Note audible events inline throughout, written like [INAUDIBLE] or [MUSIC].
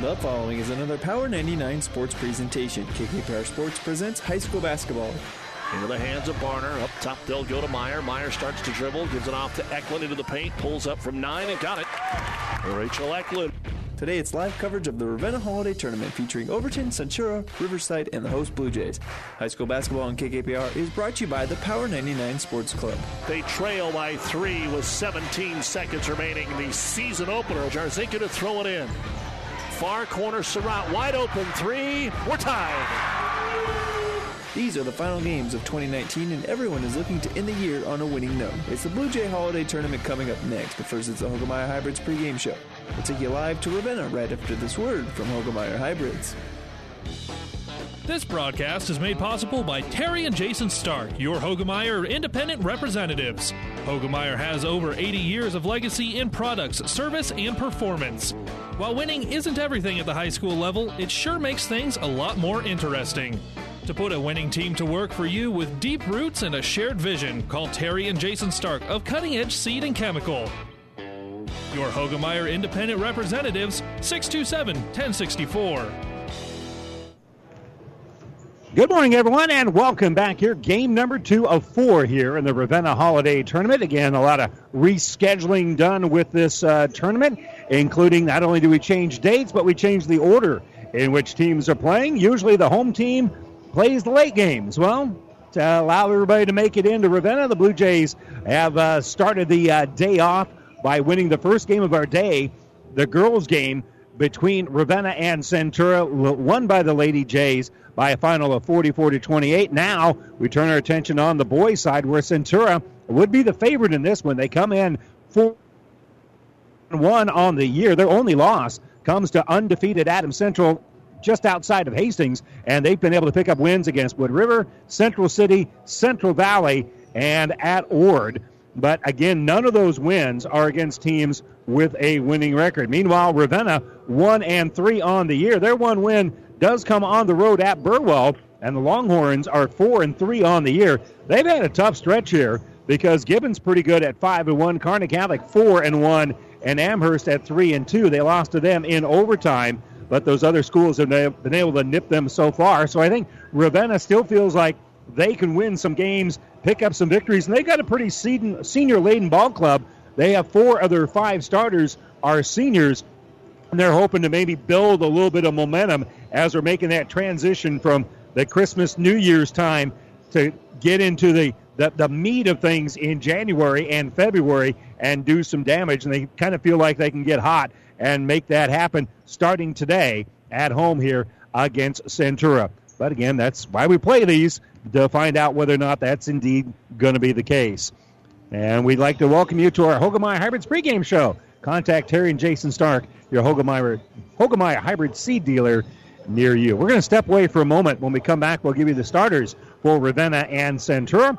The following is another Power 99 sports presentation. KKPR Sports presents high school basketball. Into the hands of Barner. Up top, they'll go to Meyer. Meyer starts to dribble, gives it off to Eklund into the paint, pulls up from nine and got it. Rachel Eklund. Today it's live coverage of the Ravenna Holiday Tournament featuring Overton, Centura, Riverside, and the host Blue Jays. High school basketball on KKPR is brought to you by the Power 99 Sports Club. They trail by three with 17 seconds remaining. in The season opener. Jarzinka to throw it in. Far corner, Surratt wide open three. We're tied. These are the final games of 2019, and everyone is looking to end the year on a winning note. It's the Blue Jay Holiday Tournament coming up next, but first it's the Hoegemeyer Hybrids pregame show. We'll take you live to Ravenna right after this word from Hoegemeyer Hybrids. This broadcast is made possible by Terry and Jason Stark, your Hoegemeyer independent representatives. Hoegemeyer has over 80 years of legacy in products, service, and performance. While winning isn't everything at the high school level, it sure makes things a lot more interesting. To put a winning team to work for you with deep roots and a shared vision, call Terry and Jason Stark of Cutting Edge Seed and Chemical. Your Hoegemeyer independent representatives, 627 1064. Good morning, everyone, and welcome back here. Game number two of four here in the Ravenna Holiday Tournament. Again, a lot of rescheduling done with this uh, tournament, including not only do we change dates, but we change the order in which teams are playing. Usually the home team plays the late games. Well, to allow everybody to make it into Ravenna, the Blue Jays have uh, started the uh, day off by winning the first game of our day, the girls' game between Ravenna and Centura, won by the Lady Jays by a final of 44 to 28. Now we turn our attention on the boys' side, where Centura would be the favorite in this one. They come in four one on the year. Their only loss comes to undefeated Adams Central just outside of Hastings, and they've been able to pick up wins against Wood River, Central City, Central Valley, and at Ord. But again, none of those wins are against teams with a winning record. Meanwhile, Ravenna one and three on the year. Their one win does come on the road at Burwell, and the Longhorns are four and three on the year. They've had a tough stretch here because Gibbon's pretty good at five and one, Kearney Catholic four and one, and Amherst at three and two. They lost to them in overtime, but those other schools have been able to nip them so far. So I think Ravenna still feels like they can win some games, pick up some victories, and they got a pretty senior laden ball club. They have four of their five starters are seniors, and they're hoping to maybe build a little bit of momentum as we're making that transition from the Christmas New Year's time to get into the, the, the meat of things in January and February and do some damage. And they kind of feel like they can get hot and make that happen starting today at home here against Centura. But again, that's why we play these to find out whether or not that's indeed going to be the case. And we'd like to welcome you to our Hoegemeyer Hybrids pregame show. Contact Terry and Jason Stark, your Hoegemeyer, Hoegemeyer Hybrid seed dealer near you. We're going to step away for a moment. When we come back, we'll give you the starters for Ravenna and Centura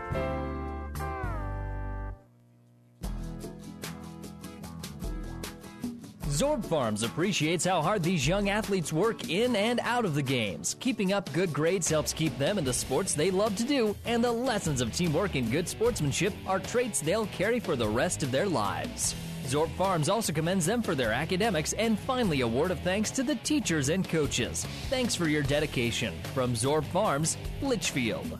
Zorb Farms appreciates how hard these young athletes work in and out of the games. Keeping up good grades helps keep them in the sports they love to do, and the lessons of teamwork and good sportsmanship are traits they'll carry for the rest of their lives. Zorb Farms also commends them for their academics and finally a word of thanks to the teachers and coaches. Thanks for your dedication. From Zorb Farms, Litchfield.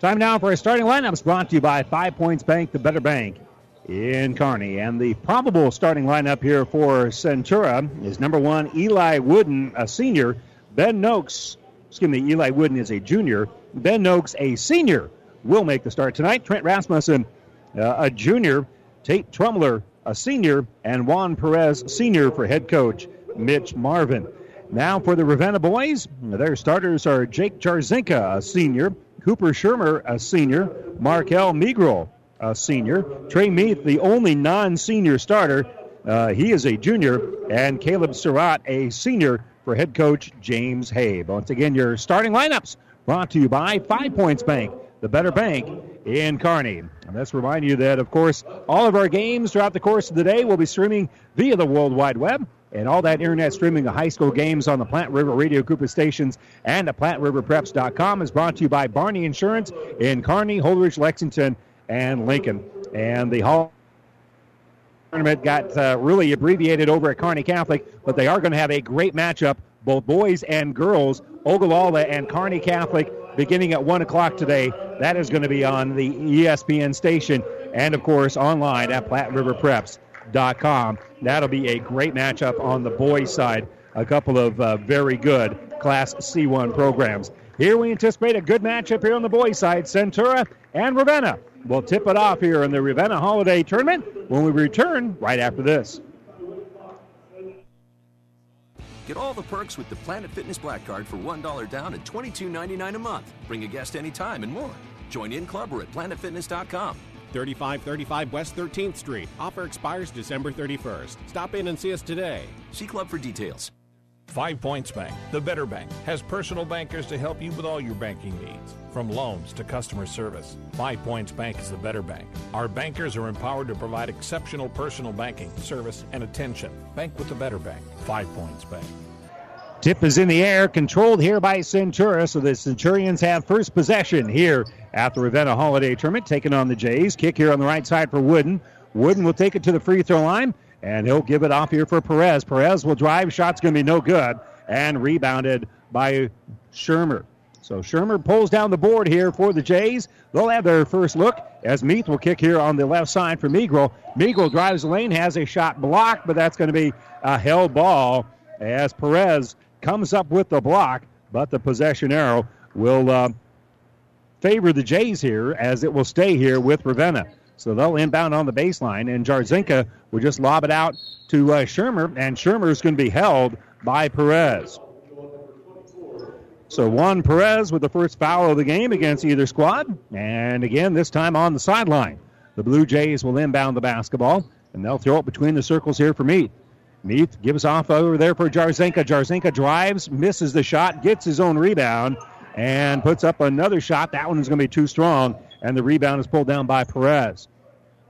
Time now for our starting lineups brought to you by Five Points Bank, the better bank in Kearney. And the probable starting lineup here for Centura is number one, Eli Wooden, a senior. Ben Noakes, excuse me, Eli Wooden is a junior. Ben Noakes, a senior, will make the start tonight. Trent Rasmussen, uh, a junior. Tate Trumler, a senior. And Juan Perez, senior, for head coach Mitch Marvin. Now for the Ravenna boys, their starters are Jake Jarzinka, a senior. Cooper Shermer, a senior. Markel Migro, a senior. Trey Meath, the only non senior starter. Uh, he is a junior. And Caleb Surratt, a senior for head coach James Habe. Once again, your starting lineups brought to you by Five Points Bank, the better bank in Kearney. And let's remind you that, of course, all of our games throughout the course of the day will be streaming via the World Wide Web. And all that internet streaming of high school games on the Platte River Radio Group of stations and at PlatteRiverPreps.com is brought to you by Barney Insurance in Kearney, Holdrege, Lexington, and Lincoln. And the Hall tournament got uh, really abbreviated over at Kearney Catholic, but they are going to have a great matchup, both boys and girls, Ogallala and Kearney Catholic, beginning at 1 o'clock today. That is going to be on the ESPN station and, of course, online at PlatteRiverPreps.com. That'll be a great matchup on the boys' side. A couple of uh, very good Class C1 programs. Here we anticipate a good matchup here on the boys' side. Centura and Ravenna will tip it off here in the Ravenna Holiday Tournament when we return right after this. Get all the perks with the Planet Fitness Black Card for $1 down and $22.99 a month. Bring a guest anytime and more. Join in club or at planetfitness.com. 3535 West 13th Street. Offer expires December 31st. Stop in and see us today. See club for details. Five Points Bank, the better bank, has personal bankers to help you with all your banking needs, from loans to customer service. Five Points Bank is the better bank. Our bankers are empowered to provide exceptional personal banking, service, and attention. Bank with the better bank. Five Points Bank. Tip is in the air, controlled here by Centura, so the Centurions have first possession here at the Ravenna Holiday Tournament, taking on the Jays. Kick here on the right side for Wooden. Wooden will take it to the free throw line, and he'll give it off here for Perez. Perez will drive. Shot's going to be no good, and rebounded by Shermer. So Shermer pulls down the board here for the Jays. They'll have their first look as Meath will kick here on the left side for Migro. Migro drives the lane, has a shot blocked, but that's going to be a held ball as Perez comes up with the block, but the possession arrow will uh, favor the Jays here as it will stay here with Ravenna. So they'll inbound on the baseline, and Jarzinka will just lob it out to uh, Shermer, and Shermer is going to be held by Perez. So Juan Perez with the first foul of the game against either squad, and again, this time on the sideline. The Blue Jays will inbound the basketball, and they'll throw it between the circles here for Meath. Meath gives off over there for Jarzinka. Jarzinka drives, misses the shot, gets his own rebound, and puts up another shot. That one is going to be too strong, and the rebound is pulled down by Perez.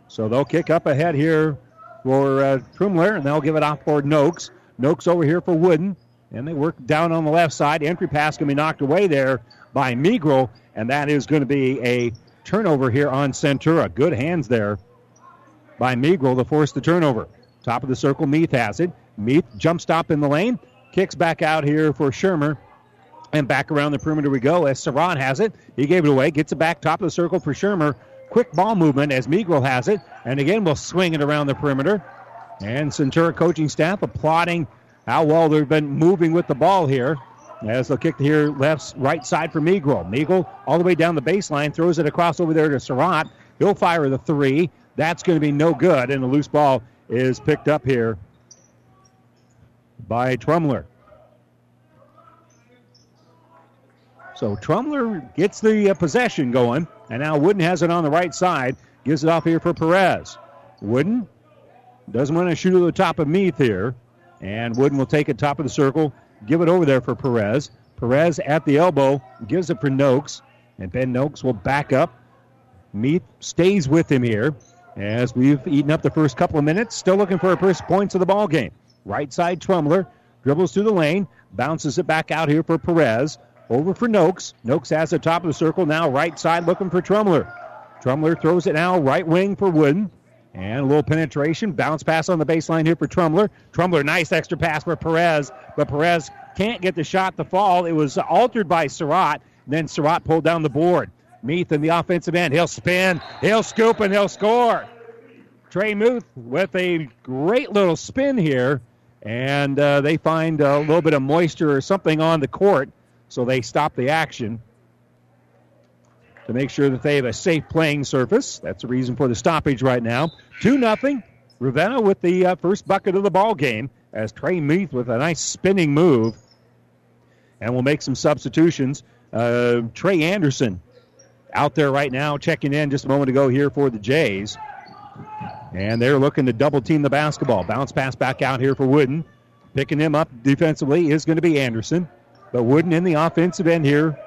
So they'll kick up ahead here for uh, Trumler, and they'll give it off for Noakes. Noakes over here for Wooden, and they work down on the left side. Entry pass going to be knocked away there by Migro, and that is going to be a turnover here on Centura. Good hands there by Migro to force the turnover. Top of the circle, Meath has it. Meath jump stop in the lane, kicks back out here for Shermer. And back around the perimeter we go as Surratt has it. He gave it away, gets it back top of the circle for Shermer. Quick ball movement as Migro has it. And again, we'll swing it around the perimeter. And Centura coaching staff applauding how well they've been moving with the ball here. As they'll kick here left, right side for Migro. Migro all the way down the baseline, throws it across over there to Surratt. He'll fire the three. That's going to be no good, and the loose ball is picked up here by Trumler. So Trumler gets the uh, possession going, and now Wooden has it on the right side. Gives it off here for Perez. Wooden doesn't want to shoot to the top of Meath here, and Wooden will take it top of the circle, give it over there for Perez. Perez at the elbow gives it for Noakes, and Ben Noakes will back up. Meath stays with him here as we've eaten up the first couple of minutes. Still looking for a first points of the ball game. Right side Trumler dribbles through the lane, bounces it back out here for Perez. Over for Noakes. Noakes has the top of the circle now, right side looking for Trumler. Trumler throws it now, right wing for Wooden. And a little penetration, bounce pass on the baseline here for Trumler. Trumler, nice extra pass for Perez, but Perez can't get the shot to fall. It was altered by Surratt. Then Surratt pulled down the board. Meath in the offensive end. He'll spin, he'll scoop, and he'll score. Trey Meath with a great little spin here, and uh, they find a little bit of moisture or something on the court, so they stop the action to make sure that they have a safe playing surface. That's the reason for the stoppage right now. 2 nothing. Ravenna with the uh, first bucket of the ball game as Trey Meath with a nice spinning move. And we'll make some substitutions. Uh, Trey Anderson out there right now checking in just a moment ago here for the Jays. And they're looking to double team the basketball. Bounce pass back out here for Wooden. Picking him up defensively is going to be Anderson. But Wooden in the offensive end here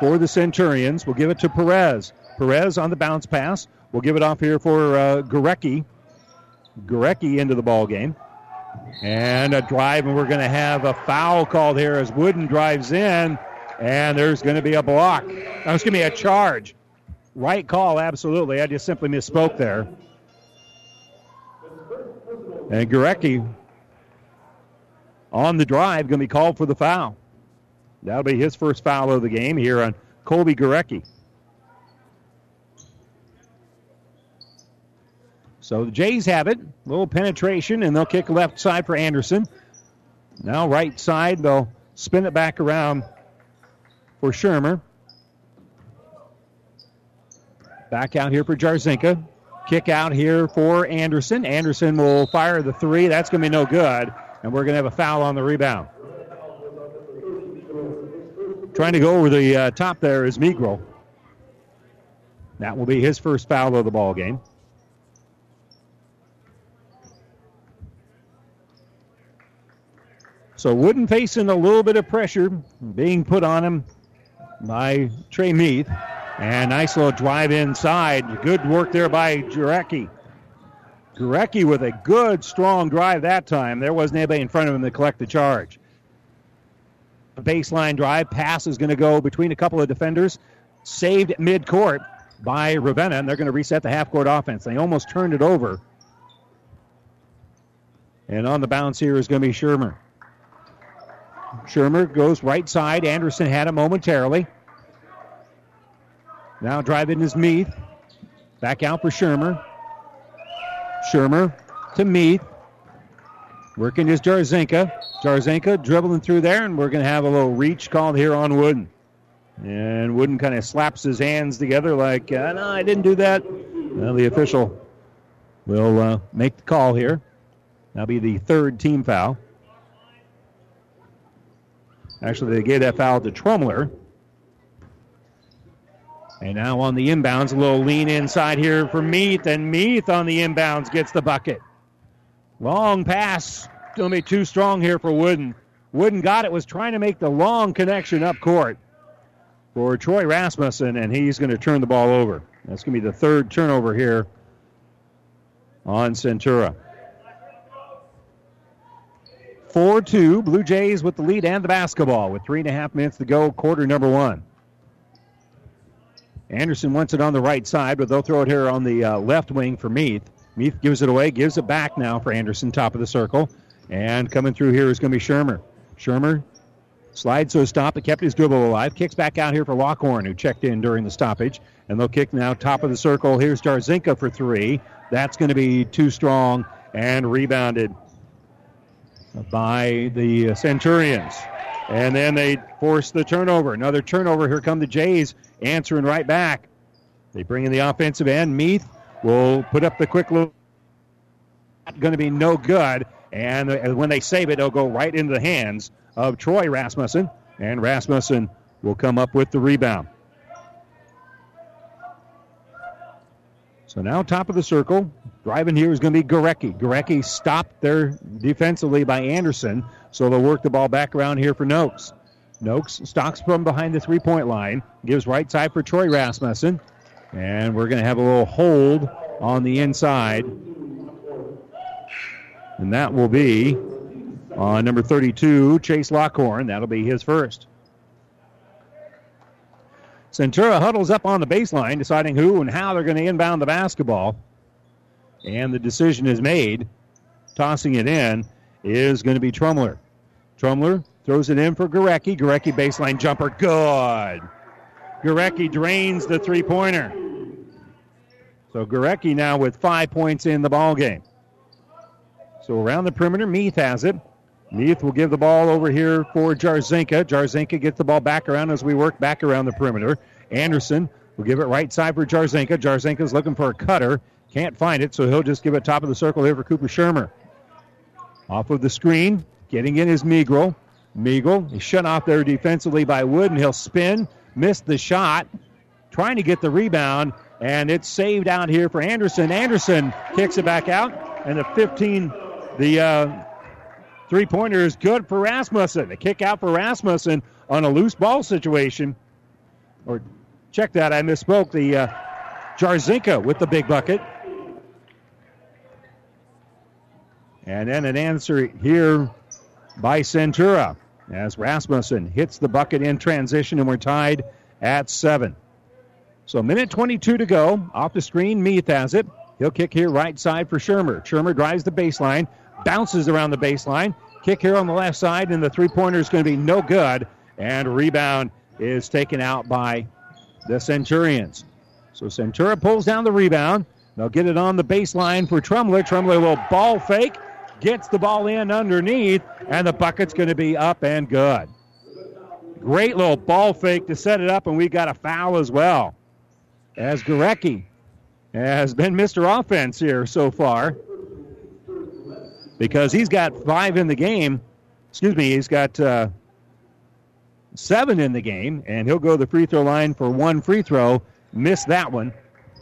for the Centurions. We'll give it to Perez. Perez on the bounce pass. We'll give it off here for uh. Gorecki into the ball game. And a drive, and we're going to have a foul called here as Wooden drives in, and there's going to be a block. There's going to be a charge. Right call, absolutely. I just simply misspoke there. And Gorecki on the drive going to be called for the foul. That'll be his first foul of the game here on Colby Gorecki. So the Jays have it. Little penetration, and they'll kick left side for Anderson. Now right side, they'll spin it back around for Shermer. Back out here for Jarzinka. Kick out here for Anderson. Anderson will fire the three. That's going to be no good. And we're going to have a foul on the rebound. Trying to go over the uh, top there is Migro. That will be his first foul of the ball game. So Wooden facing a little bit of pressure being put on him by Trey Meath. And nice little drive inside. Good work there by Gorecki. Gorecki with a good, strong drive that time. There wasn't anybody in front of him to collect the charge. Baseline drive. Pass is going to go between a couple of defenders. Saved mid-court by Ravenna, and they're going to reset the half-court offense. They almost turned it over. And on the bounce here is going to be Shermer. Shermer goes right side. Anderson had him momentarily. Now driving is Meath. Back out for Shermer. Shermer to Meath. Working is Jarzinka. Jarzinka dribbling through there, and we're going to have a little reach called here on Wooden. And Wooden kind of slaps his hands together like, uh, no, I didn't do that. Well, the official will uh, make the call here. That'll be the third team foul. Actually, they gave that foul to Trumler. And now on the inbounds, a little lean inside here for Meath, and Meath on the inbounds gets the bucket. Long pass. To be too strong here for Wooden. Wooden got it, was trying to make the long connection up court for Troy Rasmussen, and he's going to turn the ball over. That's going to be the third turnover here on Centura. 4 2, Blue Jays with the lead and the basketball with three and a half minutes to go, quarter number one. Anderson wants it on the right side, but they'll throw it here on the uh, left wing for Meath. Meath gives it away, gives it back now for Anderson, top of the circle. And coming through here is going to be Shermer. Shermer slides to a stop, but kept his dribble alive. Kicks back out here for Lockhorn, who checked in during the stoppage. And they'll kick now, top of the circle. Here's Jarzinka for three. That's going to be too strong and rebounded by the Centurions. And then they force the turnover. Another turnover. Here come the Jays answering right back. They bring in the offensive end. Meath will put up the quick look. Going to be no good. And uh, when they save it, it'll go right into the hands of Troy Rasmussen. And Rasmussen will come up with the rebound. So now top of the circle. Driving here is going to be Gorecki. Gorecki stopped there defensively by Anderson, so they'll work the ball back around here for Noakes. Noakes stalks from behind the three point line, gives right side for Troy Rasmussen, and we're going to have a little hold on the inside. And that will be on number 32, Chase Lockhorn. That'll be his first. Centura huddles up on the baseline, deciding who and how they're going to inbound the basketball. And the decision is made. Tossing it in is going to be Trumler. Trumler throws it in for Gorecki. Gorecki baseline jumper. Good. Gorecki drains the three pointer. So Gorecki now with five points in the ball game. So around the perimeter, Meath has it. Meath will give the ball over here for Jarzinka. Jarzinka gets the ball back around as we work back around the perimeter. Anderson will give it right side for Jarzinka. Jarzinka's looking for a cutter. Can't find it, so he'll just give it top of the circle here for Cooper Shermer. Off of the screen, getting in is Meagle. Meagle is shut off there defensively by Wood, and he'll spin, miss the shot, trying to get the rebound, and it's saved out here for Anderson. Anderson kicks it back out, and the 15, the uh, three pointer is good for Rasmussen. The kick out for Rasmussen on a loose ball situation. Or check that, I misspoke. The uh, Jarzinka with the big bucket. And then an answer here by Centura as Rasmussen hits the bucket in transition, and we're tied at seven. So, minute 22 to go. Off the screen, Meath has it. He'll kick here right side for Shermer. Shermer drives the baseline, bounces around the baseline. Kick here on the left side, and the three pointer is going to be no good. And rebound is taken out by the Centurions. So Centura pulls down the rebound. They'll get it on the baseline for Trumler. Trumler will ball fake, gets the ball in underneath, and the bucket's going to be up and good. Great little ball fake to set it up, and we got a foul as well. As Gorecki has been Mr. Offense here so far because he's got five in the game. Excuse me, he's got uh, seven in the game, and he'll go to the free throw line for one free throw. Missed that one,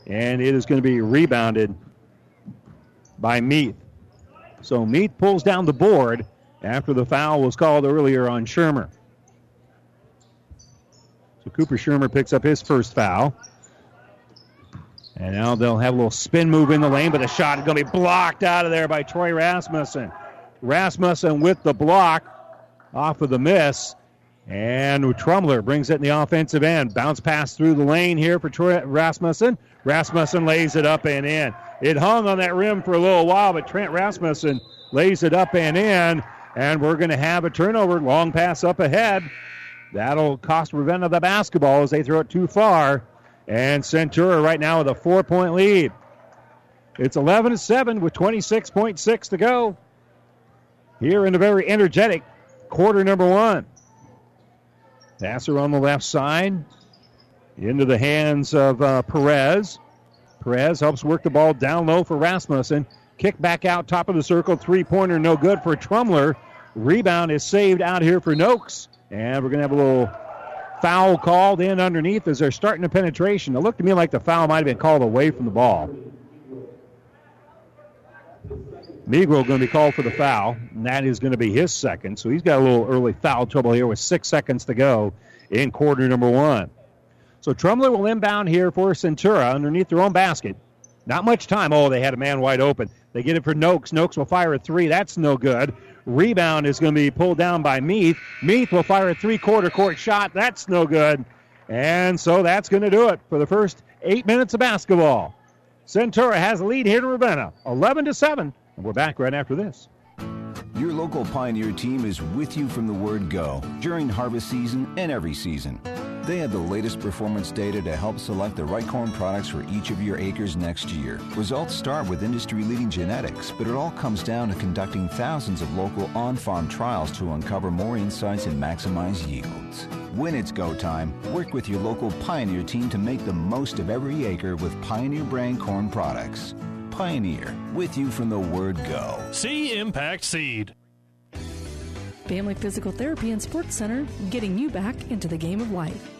and it is going to be rebounded by Meath. So Meath pulls down the board after the foul was called earlier on Shermer. So Cooper Shermer picks up his first foul. And now they'll have a little spin move in the lane, but the shot is going to be blocked out of there by Troy Rasmussen. Rasmussen with the block off of the miss. And Trumler brings it in the offensive end. Bounce pass through the lane here for Troy Rasmussen. Rasmussen lays it up and in. It hung on that rim for a little while, but Trent Rasmussen lays it up and in. And we're going to have a turnover. Long pass up ahead. That'll cost Ravenna the basketball as they throw it too far. And Centura right now with a four point lead. It's 11 to 7 with 26.6 to go. Here in a very energetic quarter number one. Passer on the left side into the hands of uh, Perez. Perez helps work the ball down low for Rasmussen. Kick back out, top of the circle. Three pointer, no good for Trumler. Rebound is saved out here for Noakes. And we're going to have a little foul called in underneath as they're starting the penetration. It looked to me like the foul might have been called away from the ball. Migro going to be called for the foul, and that is going to be his second. So he's got a little early foul trouble here with six seconds to go in quarter number one. So Trumler will inbound here for Centura underneath their own basket. Not much time. Oh, they had a man wide open. They get it for Noakes. Noakes will fire a three. That's no good. Rebound is going to be pulled down by Meath. Meath will fire a three quarter court shot. That's no good. And so that's going to do it for the first eight minutes of basketball. Centura has a lead here to Ravenna, 11 to 7. And we're back right after this. Your local Pioneer team is with you from the word go during harvest season and every season. They have the latest performance data to help select the right corn products for each of your acres next year. Results start with industry leading genetics, but it all comes down to conducting thousands of local on farm trials to uncover more insights and maximize yields. When it's go time, work with your local Pioneer team to make the most of every acre with Pioneer brand corn products. Pioneer, with you from the word go. See Impact Seed. Family Physical Therapy and Sports Center, getting you back into the game of life.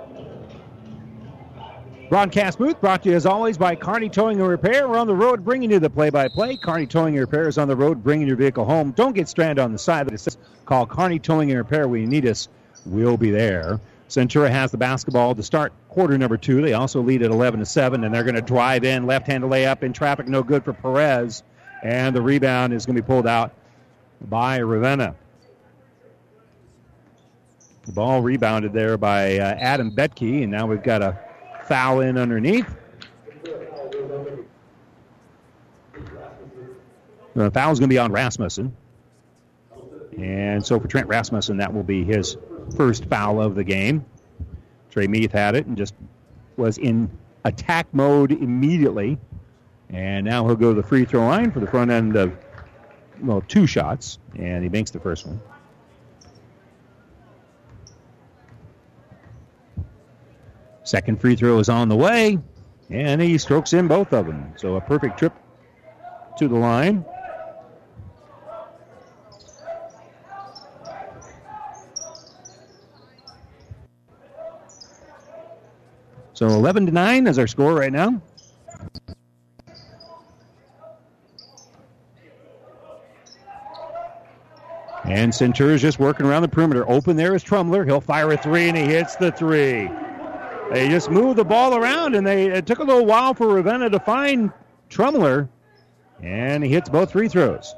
broadcast booth. Brought to you as always by Carney Towing and Repair. We're on the road bringing you the play-by-play. Carney Towing and Repair is on the road bringing your vehicle home. Don't get stranded on the side. It says call Carney Towing and Repair when you need us. We'll be there. Centura has the basketball to start quarter number two. They also lead at 11 to 7, and they're going to drive in left handed layup in traffic, no good for Perez. And the rebound is going to be pulled out by Ravenna. The ball rebounded there by uh, Adam Betke, and now we've got a foul in underneath. The foul is going to be on Rasmussen. And so for Trent Rasmussen, that will be his first foul of the game. Trey Meath had it and just was in attack mode immediately. And now he'll go to the free throw line for the front end of, well, two shots. And he makes the first one. Second free throw is on the way. And he strokes in both of them. So a perfect trip to the line. So 11 to 9 is our score right now. And Centura is just working around the perimeter. Open there is Trumler. He'll fire a three, and he hits the three. They just moved the ball around, and they it took a little while for Ravenna to find Trumler, and he hits both free throws.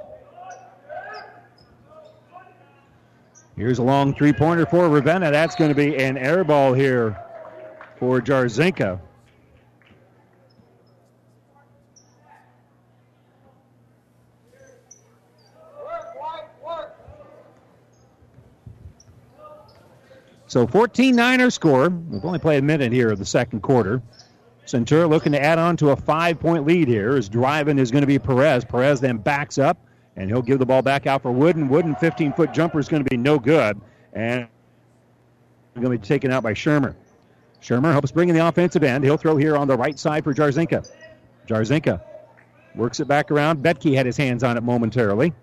Here's a long three-pointer for Ravenna. That's going to be an air ball here for Jarzinka. So 14 9 score. We've only played a minute here of the second quarter. Centura looking to add on to a five point lead here. His driving is going to be Perez. Perez then backs up and he'll give the ball back out for Wooden. Wooden 15 foot jumper is going to be no good and going to be taken out by Shermer. Shermer helps bring in the offensive end. He'll throw here on the right side for Jarzinka. Jarzinka works it back around. Betke had his hands on it momentarily.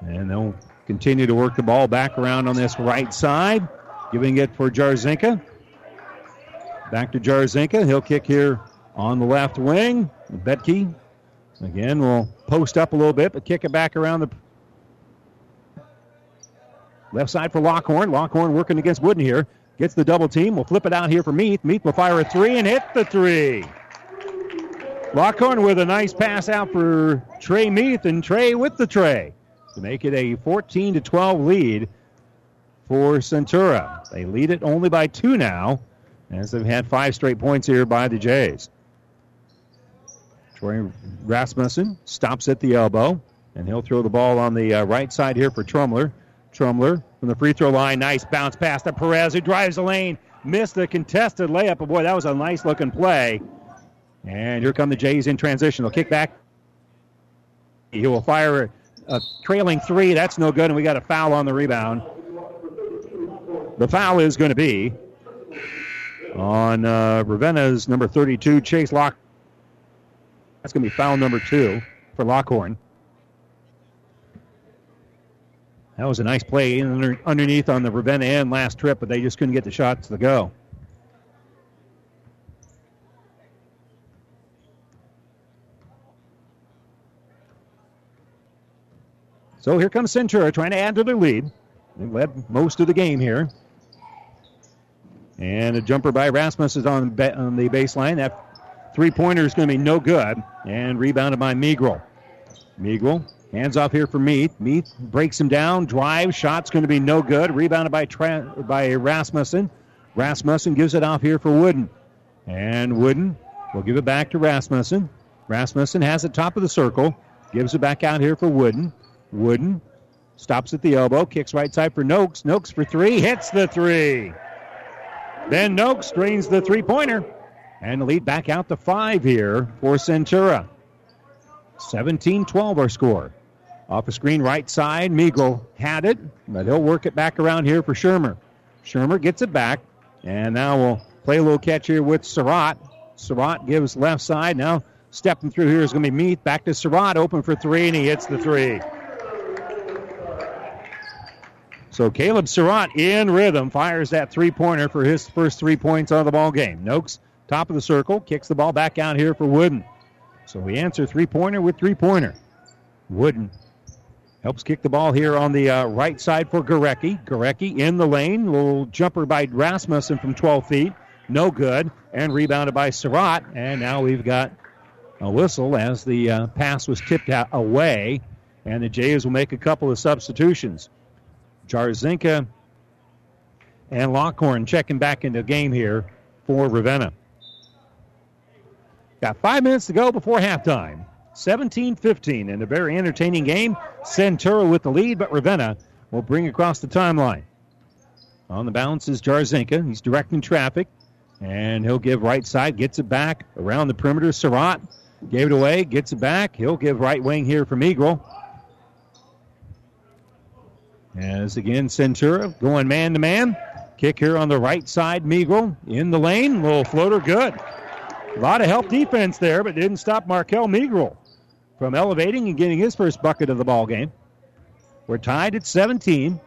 And they'll continue to work the ball back around on this right side, giving it for Jarzinka. Back to Jarzinka. He'll kick here on the left wing. Betke again will post up a little bit, but kick it back around the left side for Lockhorn. Lockhorn working against Wooden here. Gets the double team. We'll flip it out here for Meath. Meath will fire a three and hit the three. Lockhorn with a nice pass out for Trey Meath, and Trey with the trey to make it a 14 to 12 lead for Centura. They lead it only by two now, as they've had five straight points here by the Jays. Troy Rasmussen stops at the elbow, and he'll throw the ball on the uh, right side here for Trumler. Trumler from the free throw line, nice bounce pass to Perez, who drives the lane, missed the contested layup. But boy, that was a nice looking play. And here come the Jays in transition. They'll kick back. He will fire a trailing three. That's no good, and we got a foul on the rebound. The foul is going to be on uh, Ravenna's number 32, Chase Lock. That's going to be foul number two for Lockhorn. That was a nice play under, underneath on the Ravenna end last trip, but they just couldn't get the shots to go. So here comes Centura trying to add to their lead. They've led most of the game here. And a jumper by Rasmus is on, on the baseline. That three pointer is going to be no good. And rebounded by Migro. Migro hands off here for Meath. Meath breaks him down, drives, shot's going to be no good. Rebounded by, tra- by Rasmussen. Rasmussen gives it off here for Wooden. And Wooden will give it back to Rasmussen. Rasmussen has it top of the circle, gives it back out here for Wooden. Wooden stops at the elbow, kicks right side for Noakes. Noakes for three, hits the three. Then Noakes drains the three pointer and lead back out to five here for Centura. 17 12 our score. Off a screen right side, Meagle had it, but he'll work it back around here for Shermer. Shermer gets it back, and now we'll play a little catch here with Surratt. Surratt gives left side. Now stepping through here is going to be Meath. Back to Surratt, open for three, and he hits the three. So Caleb Surratt in rhythm fires that three pointer for his first three points out of the ball game. Noakes, top of the circle, kicks the ball back out here for Wooden. So we answer three pointer with three pointer. Wooden helps kick the ball here on the uh, right side for Gorecki. Gorecki in the lane. Little jumper by Rasmussen from 12 feet. No good. And rebounded by Surratt. And now we've got a whistle as the uh, pass was tipped out away. And the Jays will make a couple of substitutions. Jarzinka and Lockhorn checking back into the game here for Ravenna. Got five minutes to go before halftime. 17 15 in a very entertaining game. Centura with the lead, but Ravenna will bring across the timeline. On the bounce is Jarzinka. He's directing traffic, and he'll give right side, gets it back around the perimeter. Surratt gave it away, gets it back. He'll give right wing here from Eagle. As again, Centura going man to man. Kick here on the right side, Migro in the lane. Little floater, good. A lot of help defense there, but didn't stop Markel Migro from elevating and getting his first bucket of the ball game. We're tied at 17.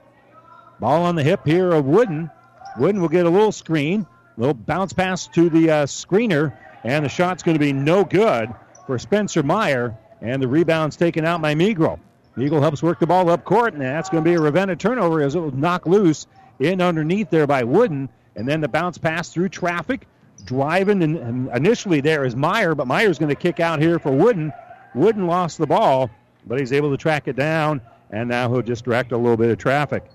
Ball on the hip here of Wooden. Wooden will get a little screen, little bounce pass to the uh, screener, and the shot's going to be no good for Spencer Meyer, and the rebound's taken out by Migro. Eagle helps work the ball up court, and that's going to be a Ravenna turnover as it was knocked loose in underneath there by Wooden, and then the bounce pass through traffic, driving, and, and initially there is Meyer, but Meyer's going to kick out here for Wooden. Wooden lost the ball, but he's able to track it down, and now he'll just direct a little bit of traffic.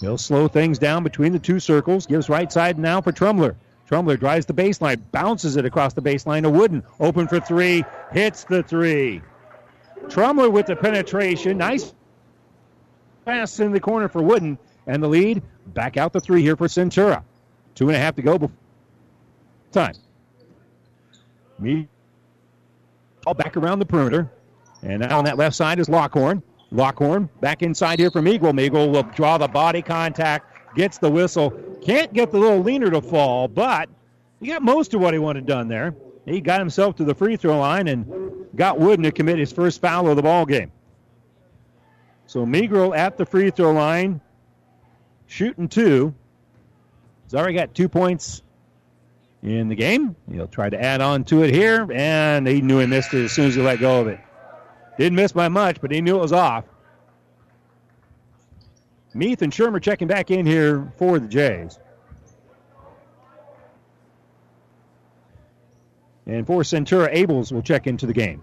He'll slow things down between the two circles, gives right side now for Trumler. Trumler drives the baseline, bounces it across the baseline to Wooden. Open for three, hits the three. Trumler with the penetration. Nice pass in the corner for Wooden. And the lead back out the three here for Centura. Two and a half to go before time. Me all back around the perimeter. And now on that left side is Lockhorn. Lockhorn back inside here from Eagle. Eagle will draw the body contact, gets the whistle. Can't get the little leaner to fall, but he got most of what he wanted done there. He got himself to the free throw line and got Wooden to commit his first foul of the ball game. So Migro at the free throw line, shooting two. He's already got two points in the game. He'll try to add on to it here, and he knew he missed it as soon as he let go of it. Didn't miss by much, but he knew it was off. Meath and Shermer checking back in here for the Jays. And for Centura, Abels will check into the game.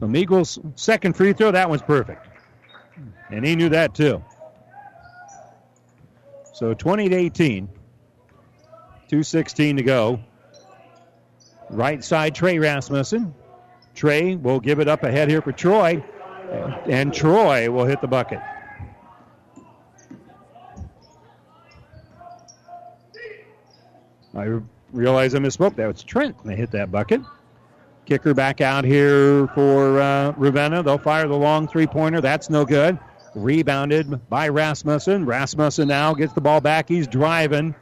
So Migro's second free throw, that one's perfect. And he knew that too. So 20 to 18. 2.16 to go. Right side, Trey Rasmussen. Trey will give it up ahead here for Troy. And Troy will hit the bucket. I realize I misspoke. That was Trent. They hit that bucket. Kicker back out here for uh, Ravenna. They'll fire the long three pointer. That's no good. Rebounded by Rasmussen. Rasmussen now gets the ball back. He's driving.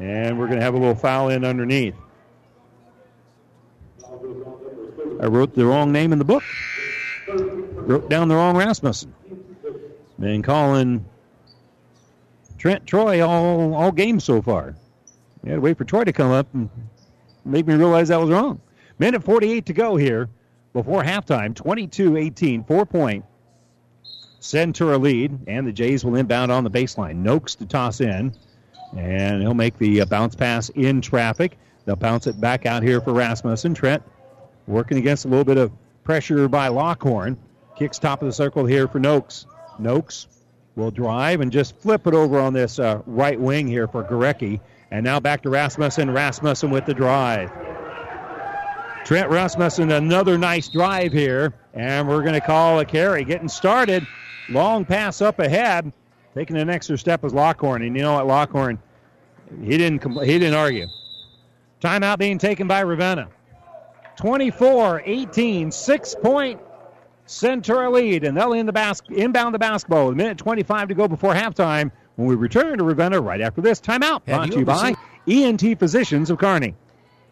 And we're going to have a little foul in underneath. I wrote the wrong name in the book. Wrote down the wrong Rasmussen. Been calling Trent Troy all, all games so far. Had to wait for Troy to come up and make me realize that was wrong. Minute 48 to go here before halftime. 22 18, four point. Centura lead, and the Jays will inbound on the baseline. Noakes to toss in, and he'll make the uh, bounce pass in traffic. They'll bounce it back out here for Rasmussen. Trent working against a little bit of pressure by Lockhorn. Kicks top of the circle here for Noakes. Noakes will drive and just flip it over on this uh, right wing here for Gorecki. And now back to Rasmussen. Rasmussen with the drive. Trent Rasmussen, another nice drive here. And we're going to call a carry. Getting started. Long pass up ahead. Taking an extra step is Lockhorn. And you know what, Lockhorn, he didn't, compl- he didn't argue. Timeout being taken by Ravenna. 24 18, six point Centura lead, and they'll in the bas- inbound the basketball with a minute 25 to go before halftime when we return to Ravenna right after this timeout. Brought to you by ENT Physicians of Kearney.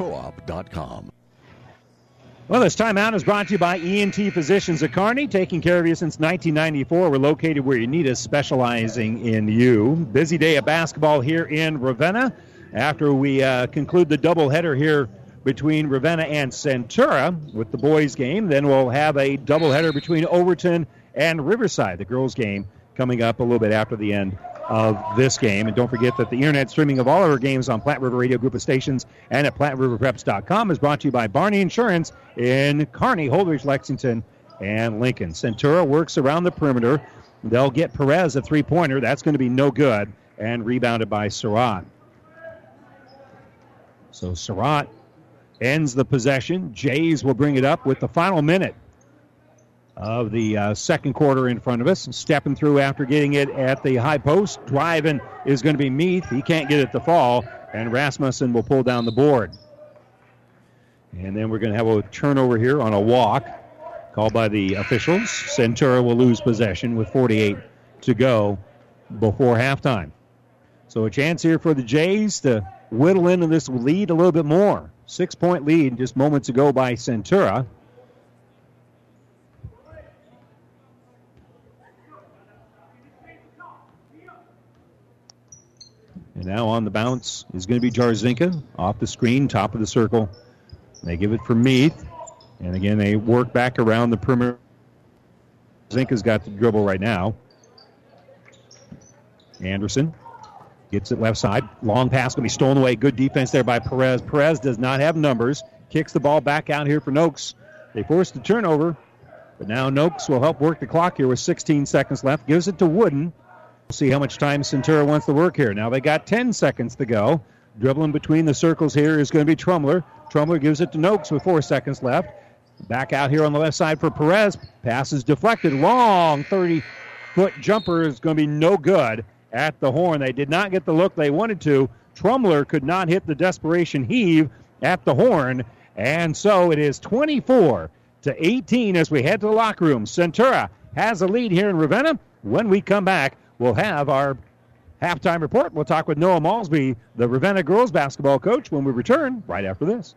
coop.com. Well, this timeout is brought to you by ENT Physicians at Kearney, taking care of you since 1994. We're located where you need us, specializing in you. Busy day of basketball here in Ravenna. After we uh, conclude the doubleheader here between Ravenna and Centura with the boys' game, then we'll have a doubleheader between Overton and Riverside, the girls' game, coming up a little bit after the end of this game. And don't forget that the internet streaming of all of our games on Platte River Radio Group of Stations and at PlatteRiverPreps.com is brought to you by Barney Insurance in Kearney, Holdrege, Lexington, and Lincoln. Centura works around the perimeter. They'll get Perez a three pointer. That's going to be no good. And rebounded by Surratt. So Surratt ends the possession. Jays will bring it up with the final minute of the uh, second quarter in front of us. Stepping through after getting it at the high post. Driving is going to be Meath. He can't get it to fall, and Rasmussen will pull down the board. And then we're going to have a turnover here on a walk called by the officials. Centura will lose possession with 48 to go before halftime. So a chance here for the Jays to whittle into this lead a little bit more. Six point lead just moments ago by Centura. And now on the bounce is going to be Jarzinka off the screen, top of the circle. They give it for Meath. And again, they work back around the perimeter. Zinka's got the dribble right now. Anderson gets it left side. Long pass going to be stolen away. Good defense there by Perez. Perez does not have numbers. Kicks the ball back out here for Noakes. They force the turnover, but now Noakes will help work the clock here with 16 seconds left. Gives it to Wooden. See how much time Centura wants to work here. Now they got 10 seconds to go. Dribbling between the circles here is going to be Trumler. Trumler gives it to Noakes with four seconds left. Back out here on the left side for Perez. Pass is deflected. Long 30 foot jumper is going to be no good at the horn. They did not get the look they wanted to. Trumler could not hit the desperation heave at the horn. And so it is 24 to 18 as we head to the locker room. Centura has a lead here in Ravenna. When we come back, we'll have our halftime report. We'll talk with Noah Malsby, the Ravenna girls basketball coach, when we return right after this.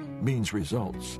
means results.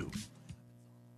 you.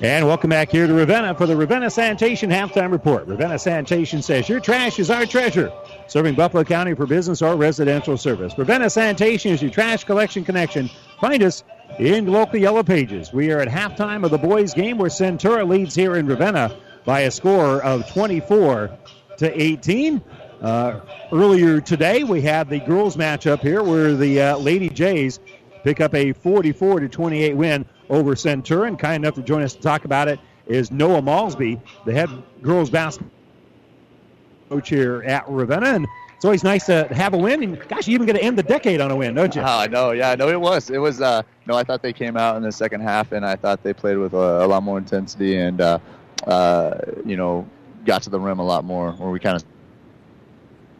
And welcome back here to Ravenna for the Ravenna Sanitation Halftime Report. Ravenna Sanitation says your trash is our treasure, serving Buffalo County for business or residential service. Ravenna Sanitation is your trash collection connection. Find us in local yellow pages. We are at halftime of the boys' game where Centura leads here in Ravenna by a score of 24 to 18. Uh, earlier today, we had the girls' matchup here where the uh, Lady Jays pick up a 44 to 28 win over Centurion. Kind enough to join us to talk about it is Noah Malsby, the head girls basketball coach here at Ravenna. And it's always nice to have a win. And gosh, you even get to end the decade on a win, don't you? Oh, I know. Yeah, I know it was. It was. Uh, no, I thought they came out in the second half, and I thought they played with a, a lot more intensity and, uh, uh, you know, got to the rim a lot more, where we kind of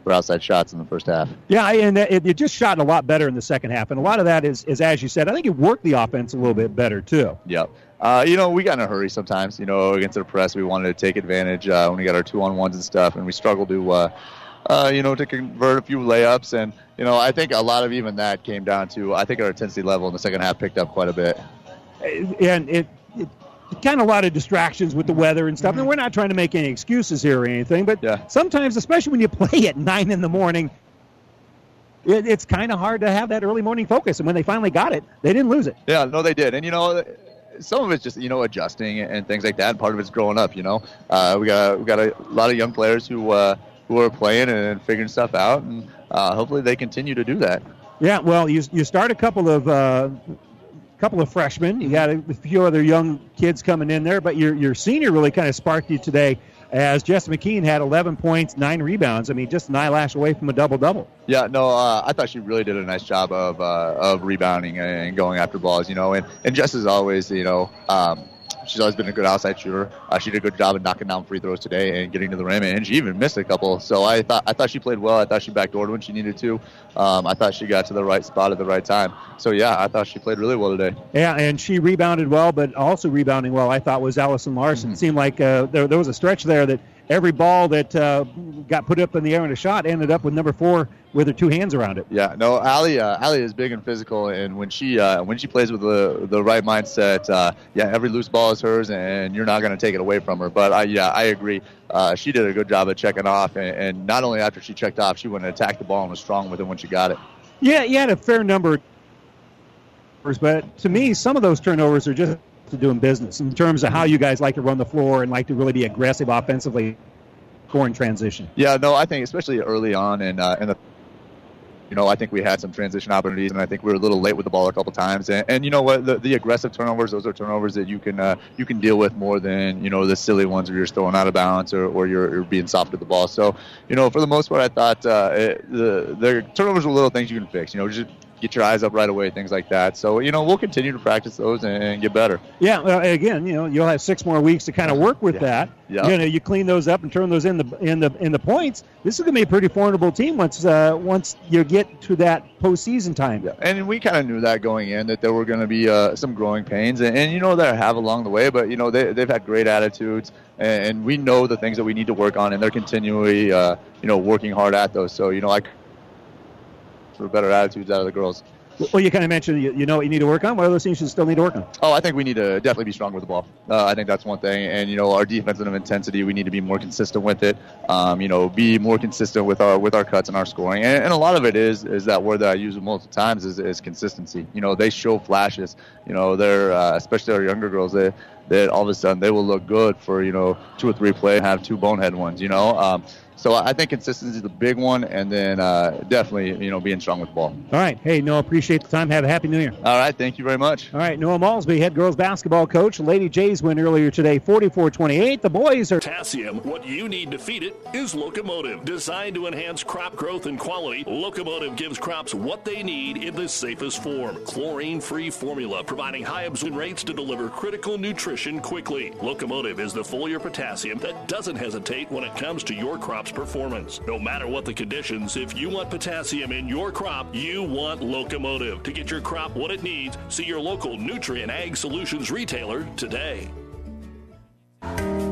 for outside shots in the first half. Yeah, and it, it, just shot a lot better in the second half, and a lot of that is, is as you said. I think it worked the offense a little bit better too. Yep. Uh, you know, we got in a hurry sometimes. You know, against the press, we wanted to take advantage uh, when we got our two on ones and stuff, and we struggled to, uh, uh, you know, to convert a few layups. And you know, I think a lot of even that came down to I think our intensity level in the second half picked up quite a bit. And it, it kind of a lot of distractions with the weather and stuff. Mm-hmm. And we're not trying to make any excuses here or anything, but yeah. sometimes, especially when you [LAUGHS] play at nine in the morning, it, it's kind of hard to have that early morning focus. And when they finally got it, they didn't lose it. Yeah, no, they did. And you know, some of it's just you know adjusting and things like that. Part of it's growing up. You know, uh, we got we got a lot of young players who uh, who are playing and figuring stuff out, and uh, hopefully they continue to do that. Yeah, well, you you start a couple of uh, couple of freshmen. You got a few other young kids coming in there, but your your senior really kind of sparked you today. As Jess McKean had 11 points, nine rebounds. I mean, just an eyelash away from a double double. Yeah, no, uh, I thought she really did a nice job of uh, of rebounding and going after balls. You know, and and Jess is always, you know. Um, she's always been a good outside shooter. Uh, she did a good job of knocking down free throws today and getting to the rim, and she even missed a couple. So I thought I thought she played well. I thought she backdoored when she needed to. Um, I thought she got to the right spot at the right time. So yeah, I thought she played really well today. Yeah, and she rebounded well, but also rebounding well. I thought was Allison Larson. Mm-hmm. It seemed like uh, there there was a stretch there that every ball that uh, got put up in the air in a shot ended up with number four with her two hands around it. Yeah, no, Ali, uh, Ali is big and physical, and when she uh, when she plays with the the right mindset, uh, yeah, every loose ball is hers, and you're not going to take it away from her. But I, yeah, I agree. Uh, she did a good job of checking off, and, and not only after she checked off, she went and attacked the ball and was strong with it when she got it. Yeah, you had a fair number, but to me, some of those turnovers are just to doing business in terms of how you guys like to run the floor and like to really be aggressive offensively scoring transition. Yeah, no, I think especially early on in uh, in the you know, I think we had some transition opportunities, and I think we were a little late with the ball a couple times. And, and you know what? The, the, aggressive turnovers, those are turnovers that you can uh, you can deal with more than you know the silly ones where you're throwing out of bounds or, or you're, you're being soft with the ball. So, you know, for the most part, I thought uh, it, the the turnovers were little things you can fix. You know, just get your eyes up right away, things like that. So, you know, we'll continue to practice those and, and get better. Yeah, well, again, you know, you'll have six more weeks to kind of work with yeah. that. Yeah. You know, you clean those up and turn those in the in the in the points. This is going to be a pretty formidable team once uh, once you get to that postseason time. Yeah. And we kind of knew that going in that there were going to be uh, some growing pains, and, and you know they have along the way. But you know they they've had great attitudes, and, and we know the things that we need to work on, and they're continually uh, you know working hard at those. So you know like for better attitudes out of the girls. Well, you kind of mentioned you, you know what you need to work on. What are those things you still need to work on? Oh, I think we need to definitely be stronger with the ball. Uh, I think that's one thing. And you know, our defensive intensity, we need to be more consistent with it. Um, you know, be more consistent with our with our cuts and our scoring. And, and a lot of it is is that word that I use multiple times is, is consistency. You know, they show flashes. You know, they're uh, especially our younger girls. They that all of a sudden they will look good for you know two or three play and have two bonehead ones. You know. Um, so I think consistency is the big one, and then uh, definitely you know being strong with the ball. All right, hey Noah, appreciate the time. Have a happy New Year. All right, thank you very much. All right, Noah Malsby, head girls basketball coach. Lady Jays win earlier today, 44-28. The boys are potassium. What you need to feed it is Locomotive, designed to enhance crop growth and quality. Locomotive gives crops what they need in the safest form. Chlorine-free formula, providing high absorption rates to deliver critical nutrition nutrition quickly. Locomotive is the foliar potassium that doesn't hesitate when it comes to your crop's performance. No matter what the conditions, if you want potassium in your crop, you want Locomotive. To get your crop what it needs, see your local Nutrient Ag Solutions retailer today.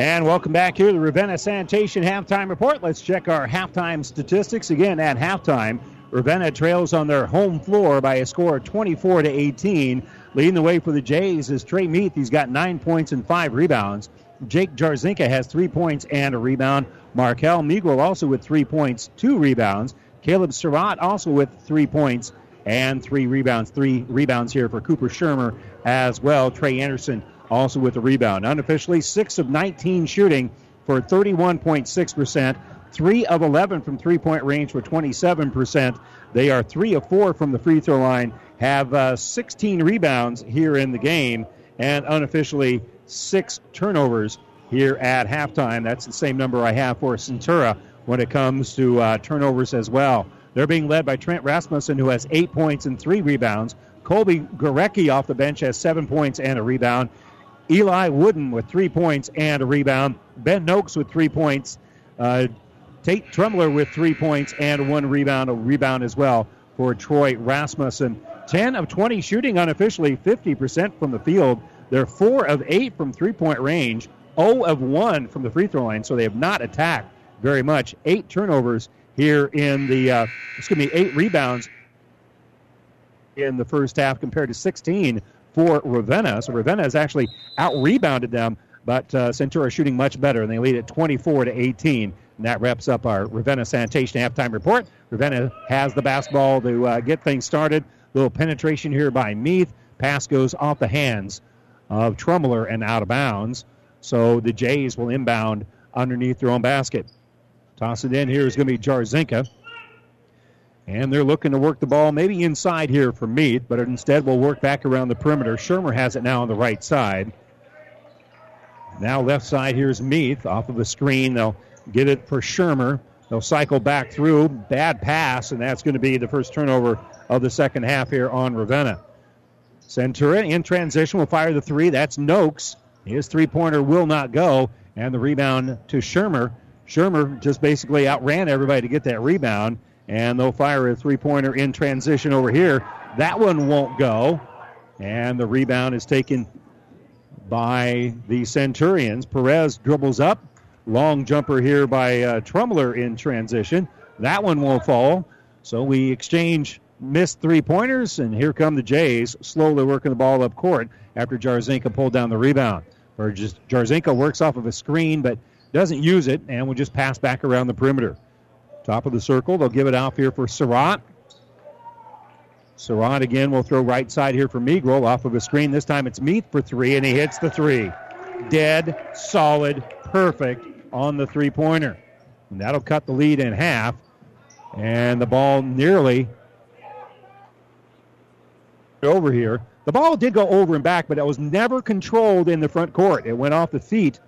And welcome back here to the Ravenna Sanitation Halftime Report. Let's check our halftime statistics again at halftime. Ravenna trails on their home floor by a score of 24 to 18. Leading the way for the Jays is Trey Meath. He's got nine points and five rebounds. Jake Jarzinka has three points and a rebound. Markel Migro also with three points, two rebounds. Caleb Surratt also with three points and three rebounds. Three rebounds here for Cooper Shermer as well. Trey Anderson also with a rebound. Unofficially, 6 of 19 shooting for 31.6%. 3 of 11 from three point range for 27%. They are 3 of 4 from the free throw line, have uh, 16 rebounds here in the game, and unofficially, 6 turnovers here at halftime. That's the same number I have for Centura when it comes to uh, turnovers as well. They're being led by Trent Rasmussen, who has 8 points and 3 rebounds. Colby Gorecki off the bench has 7 points and a rebound. Eli Wooden with three points and a rebound. Ben Noakes with three points. Uh, Tate Trumler with three points and one rebound, a rebound as well for Troy Rasmussen. 10 of 20 shooting unofficially, 50% from the field. They're 4 of 8 from three point range, 0 of 1 from the free throw line, so they have not attacked very much. Eight turnovers here in the, uh, excuse me, eight rebounds in the first half compared to 16 for Ravenna. So Ravenna has actually out rebounded them, but uh, Centura shooting much better, and they lead at 24 to 18. And that wraps up our Ravenna Sanitation halftime report. Ravenna has the basketball to uh, get things started. Little penetration here by Meath. Pass goes off the hands of Trumler and out of bounds. So the Jays will inbound underneath their own basket. Toss it in here is going to be Jarzinka. And they're looking to work the ball maybe inside here for Meath, but instead will work back around the perimeter. Shermer has it now on the right side. Now left side here's Meath off of the screen. They'll get it for Shermer. They'll cycle back through. Bad pass, and that's going to be the first turnover of the second half here on Ravenna. Centura in transition will fire the three. That's Noakes. His three pointer will not go. And the rebound to Shermer. Shermer just basically outran everybody to get that rebound and they'll fire a three pointer in transition over here. That one won't go, and the rebound is taken by the Centurions. Perez dribbles up. Long jumper here by uh, in transition. That one won't fall. So we exchange missed three pointers, and here come the Jays slowly working the ball up court after Jarzinka pulled down the rebound. Or just Jarzinka works off of a screen but doesn't use it and will just pass back around the perimeter. Top of the circle. They'll give it off here for Surratt. Surratt again will throw right side here for Migro off of a screen. This time it's Meath for three, and he hits the three. Dead, solid, perfect on the three pointer. And that'll cut the lead in half. And the ball nearly over here. The ball did go over and back, but it was never controlled in the front court. It went off the feet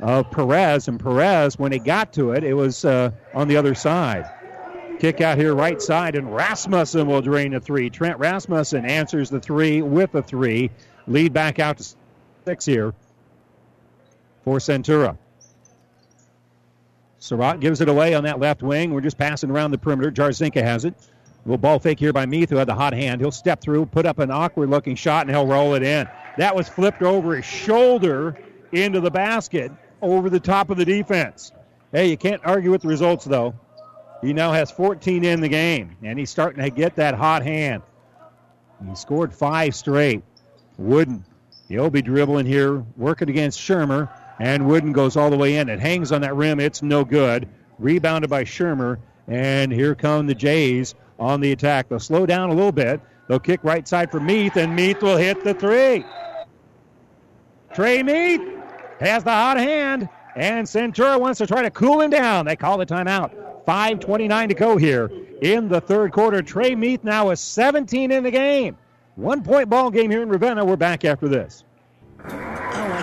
of Perez, and Perez, when he got to it, it was uh, on the other side. Kick out here right side, and Rasmussen will drain the three. Trent Rasmussen answers the three with a three. Lead back out to six here for Centura. Surratt gives it away on that left wing. We're just passing around the perimeter. Jarzinka has it. Little ball fake here by Meath, who had the hot hand. He'll step through, put up an awkward looking shot, and he'll roll it in. That was flipped over his shoulder into the basket over the top of the defense. Hey, you can't argue with the results, though. He now has 14 in the game, and he's starting to get that hot hand. He scored five straight. Wooden, he'll be dribbling here, working against Shermer, and Wooden goes all the way in. It hangs on that rim. It's no good. Rebounded by Shermer, and here come the Jays on the attack. They'll slow down a little bit. They'll kick right side for Meath, and Meath will hit the three. Trey Meath has the hot hand, and Centura wants to try to cool him down. They call the timeout. 5.29 to go here in the third quarter. Trey Meath now is 17 in the game. One point ball game here in Ravenna. We're back after this.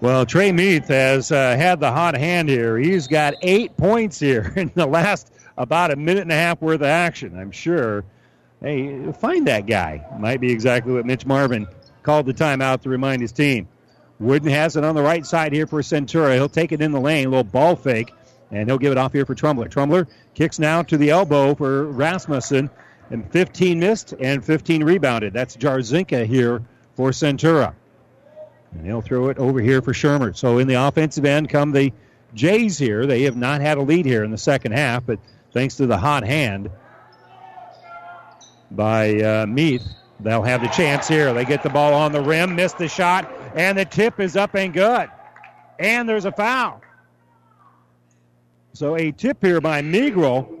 Well, Trey Meath has uh, had the hot hand here. He's got eight points here [LAUGHS] in the last about a minute and a half worth of action, I'm sure. Hey, find that guy. Might be exactly what Mitch Marvin called the timeout to remind his team. Wooden has it on the right side here for Centura. He'll take it in the lane, a little ball fake, and he'll give it off here for Trumler. Trumler kicks now to the elbow for Rasmussen, and 15 missed and 15 rebounded. That's Jarzinka here for Centura. And he'll throw it over here for Shermer. So in the offensive end come the Jays here. They have not had a lead here in the second half, but thanks to the hot hand by uh, Meath, they'll have the chance here. They get the ball on the rim, miss the shot, and the tip is up and good. And there's a foul. So a tip here by Migro.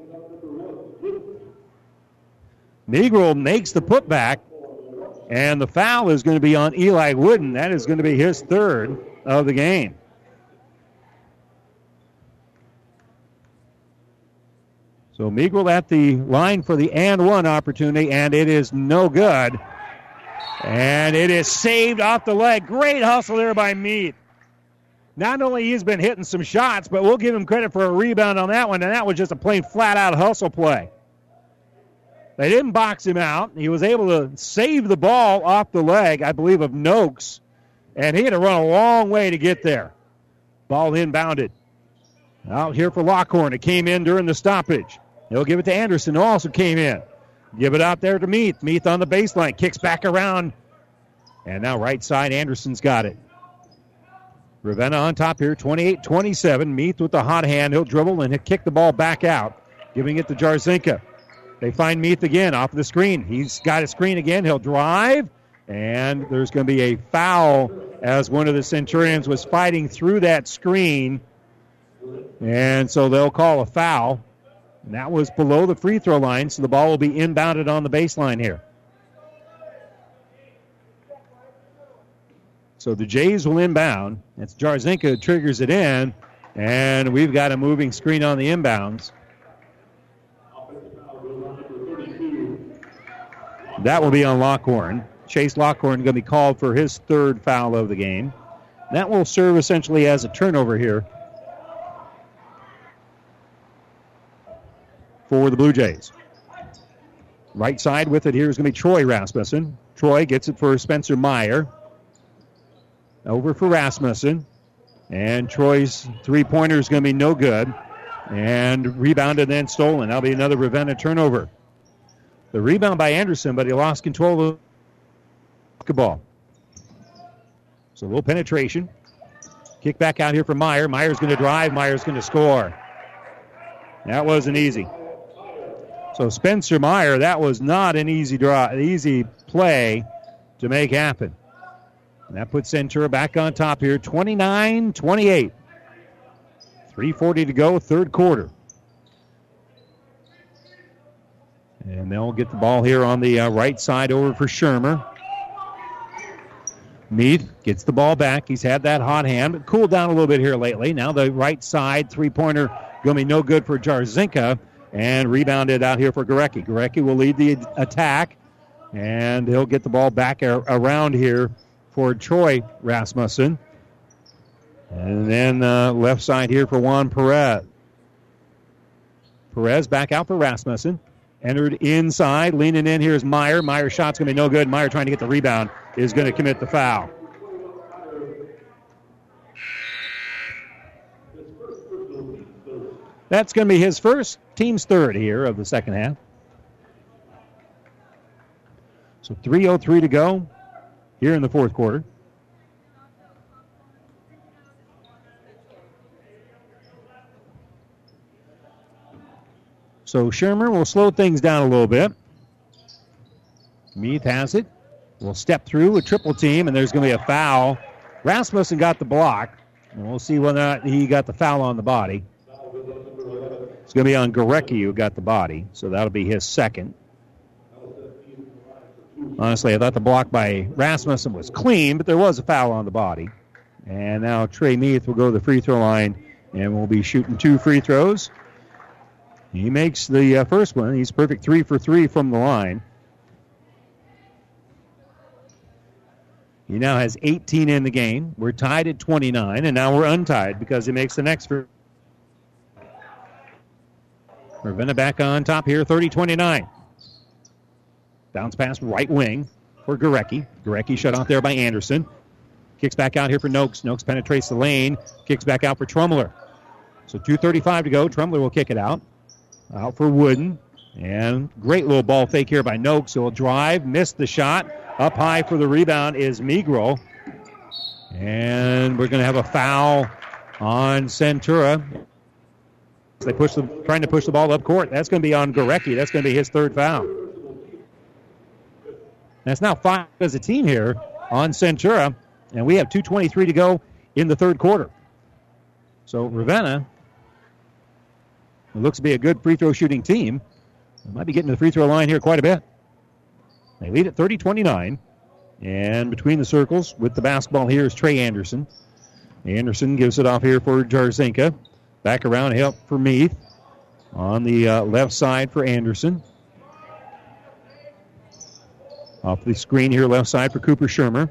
Migro makes the putback, and the foul is going to be on Eli Wooden. That is going to be his third of the game. So Migro at the line for the and one opportunity, and it is no good. And it is saved off the leg. Great hustle there by Meath. Not only he's been hitting some shots, but we'll give him credit for a rebound on that one, and that was just a plain flat out hustle play. They didn't box him out. He was able to save the ball off the leg, I believe, of Noakes, and he had to run a long way to get there. Ball inbounded. Out here for Lockhorn. It came in during the stoppage. They'll give it to Anderson, who also came in. Give it out there to Meath. Meath on the baseline. Kicks back around. And now right side, Anderson's got it. Ravenna on top here, 28 27. Meath with the hot hand. He'll dribble and he'll kick the ball back out, giving it to Jarzinka. They find Meath again off the screen. He's got a screen again. He'll drive, and there's going to be a foul as one of the Centurions was fighting through that screen. And so they'll call a foul. And that was below the free throw line, so the ball will be inbounded on the baseline here. So the Jays will inbound. It's Jarzinka triggers it in, and we've got a moving screen on the inbounds. That will be on Lockhorn. Chase Lockhorn going to be called for his third foul of the game. That will serve essentially as a turnover here for the Blue Jays. Right side with it here is going to be Troy Rasmussen. Troy gets it for Spencer Meyer. Over for Rasmussen. And Troy's three pointer is going to be no good. And rebounded and then stolen. That'll be another Ravenna turnover. The rebound by Anderson, but he lost control of the ball. So a little penetration. Kick back out here for Meyer. Meyer's going to drive. Meyer's going to score. That wasn't easy. So Spencer Meyer, that was not an easy draw, an easy play to make happen. And that puts Centura back on top here, 29 28. 3.40 to go, third quarter. And they'll get the ball here on the uh, right side over for Shermer. Meath gets the ball back. He's had that hot hand, but cooled down a little bit here lately. Now the right side three pointer going to be no good for Jarzinka and rebounded out here for Gorecki. Gorecki will lead the attack, and he'll get the ball back around here for Troy Rasmussen. And then uh, left side here for Juan Perez. Perez back out for Rasmussen. Entered inside, leaning in here is Meyer. Meyer's shot's going to be no good. Meyer trying to get the rebound is going to commit the foul. That's going to be his first, team's third here of the second half. So 3.03 to go here in the fourth quarter. So Shermer will slow things down a little bit. Meath has it. Will step through a triple team, and there's going to be a foul. Rasmussen got the block, and we'll see whether or not he got the foul on the body. It's going to be on Gorecki who got the body, so that'll be his second. Honestly, I thought the block by Rasmussen was clean, but there was a foul on the body. And now Trey Meath will go to the free throw line and we'll be shooting two free throws. He makes the uh, first one. He's perfect three for three from the line. He now has 18 in the game. We're tied at 29, and now we're untied because he makes the next. Free. Ravenna back on top here, 30 29. Bounce pass right wing for Gorecki. Gorecki shut off there by Anderson. Kicks back out here for Noakes. Noakes penetrates the lane. Kicks back out for Trumler. So 2.35 to go. Trumler will kick it out. Out for Wooden. And great little ball fake here by Noakes. He'll drive, missed the shot. Up high for the rebound is Migro. And we're going to have a foul on Centura. They push the trying to push the ball up court. That's going to be on Gorecki. That's going to be his third foul. That's now five as a team here on Centura, and we have 2:23 to go in the third quarter. So Ravenna it looks to be a good free throw shooting team. They might be getting to the free throw line here quite a bit. They lead at 30 29. And between the circles with the basketball here is Trey Anderson. Anderson gives it off here for Jarzinka. Back around, help for Meath. On the uh, left side for Anderson. Off the screen here, left side for Cooper Shermer.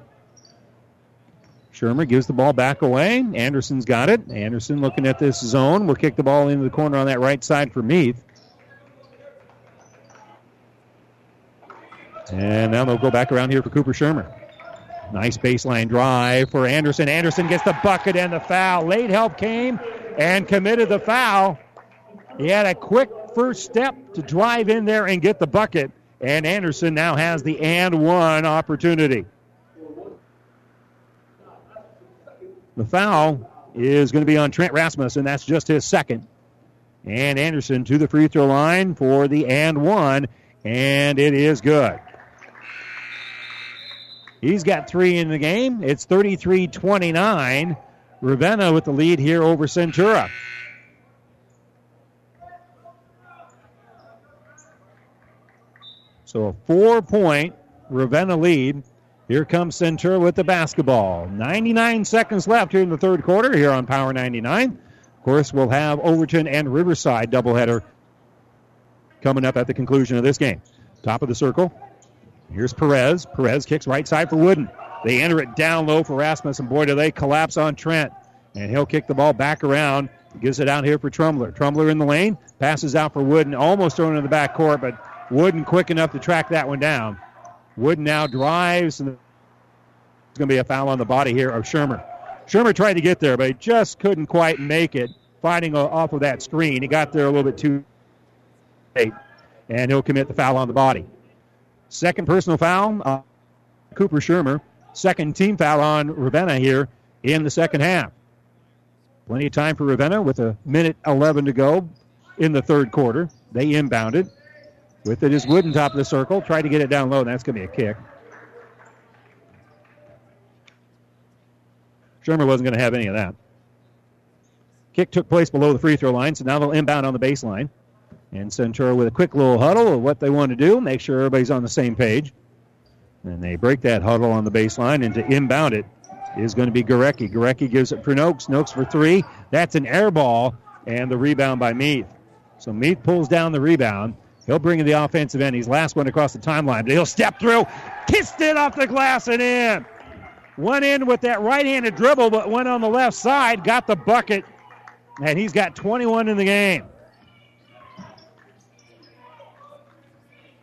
Shermer gives the ball back away. Anderson's got it. Anderson looking at this zone. Will kick the ball into the corner on that right side for Meath. And now they'll go back around here for Cooper Shermer. Nice baseline drive for Anderson. Anderson gets the bucket and the foul. Late help came and committed the foul. He had a quick first step to drive in there and get the bucket. And Anderson now has the and one opportunity. The foul is going to be on Trent Rasmussen. That's just his second. And Anderson to the free throw line for the and one, and it is good. He's got three in the game. It's 33 29. Ravenna with the lead here over Centura. So a four point Ravenna lead here comes Centura with the basketball. 99 seconds left here in the third quarter here on Power 99. Of course, we'll have Overton and Riverside doubleheader coming up at the conclusion of this game. Top of the circle. Here's Perez. Perez kicks right side for Wooden. They enter it down low for Rasmussen. Boy, do they collapse on Trent. And he'll kick the ball back around. Gives it out here for Trumler. Trumler in the lane. Passes out for Wooden. Almost thrown in the back court, but Wooden quick enough to track that one down. Wood now drives, and it's going to be a foul on the body here of Shermer. Shermer tried to get there, but he just couldn't quite make it, fighting off of that screen. He got there a little bit too late, and he'll commit the foul on the body. Second personal foul, Cooper Shermer. Second team foul on Ravenna here in the second half. Plenty of time for Ravenna with a minute 11 to go in the third quarter. They inbounded. With it is Wooden top of the circle. Try to get it down low, and that's going to be a kick. Shermer wasn't going to have any of that. Kick took place below the free throw line, so now they'll inbound on the baseline. And Centura with a quick little huddle of what they want to do, make sure everybody's on the same page. And they break that huddle on the baseline, and to inbound it is going to be Gorecki. Gorecki gives it for Noakes. Noakes for three. That's an air ball, and the rebound by Meath. So Meath pulls down the rebound. He'll bring in the offensive end. He's last one across the timeline, but he'll step through, kissed it off the glass and in. Went in with that right-handed dribble, but went on the left side, got the bucket, and he's got 21 in the game.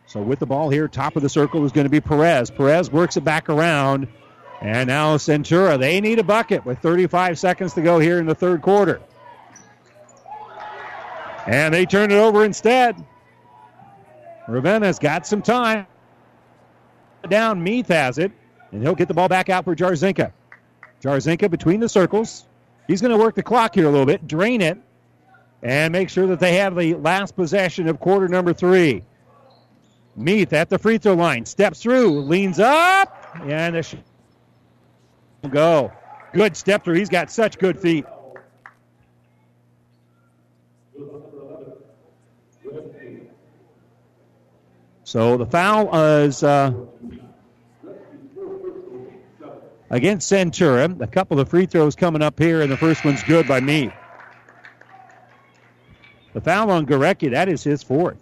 So with the ball here, top of the circle is going to be Perez. Perez works it back around. And now Centura, they need a bucket with 35 seconds to go here in the third quarter. And they turn it over instead. Ravenna's got some time. Down, Meath has it, and he'll get the ball back out for Jarzinka. Jarzinka between the circles. He's going to work the clock here a little bit, drain it, and make sure that they have the last possession of quarter number three. Meath at the free throw line, steps through, leans up, and a sh- go. Good step through. He's got such good feet. So the foul is uh, against Centura. A couple of free throws coming up here, and the first one's good by me. The foul on Gorecki, that is his fourth.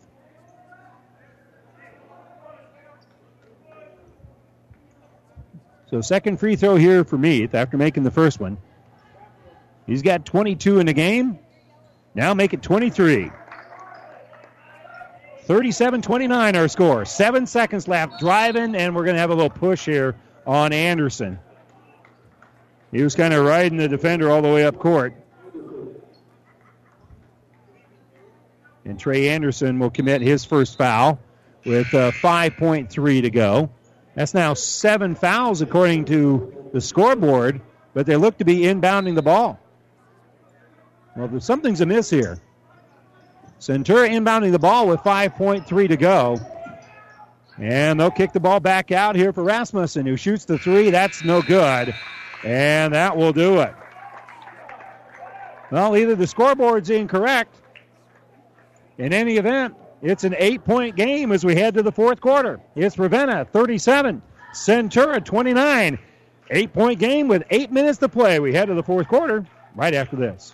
So second free throw here for Meath after making the first one. He's got 22 in the game. Now make it 23. 37 29 our score. Seven seconds left. Driving, and we're going to have a little push here on Anderson. He was kind of riding the defender all the way up court. And Trey Anderson will commit his first foul with uh, 5.3 to go. That's now seven fouls according to the scoreboard, but they look to be inbounding the ball. Well, something's amiss here. Centura inbounding the ball with 5.3 to go. And they'll kick the ball back out here for Rasmussen, who shoots the three. That's no good. And that will do it. Well, either the scoreboard's incorrect. In any event, it's an eight point game as we head to the fourth quarter. It's Ravenna 37, Centura 29. Eight point game with eight minutes to play. We head to the fourth quarter right after this.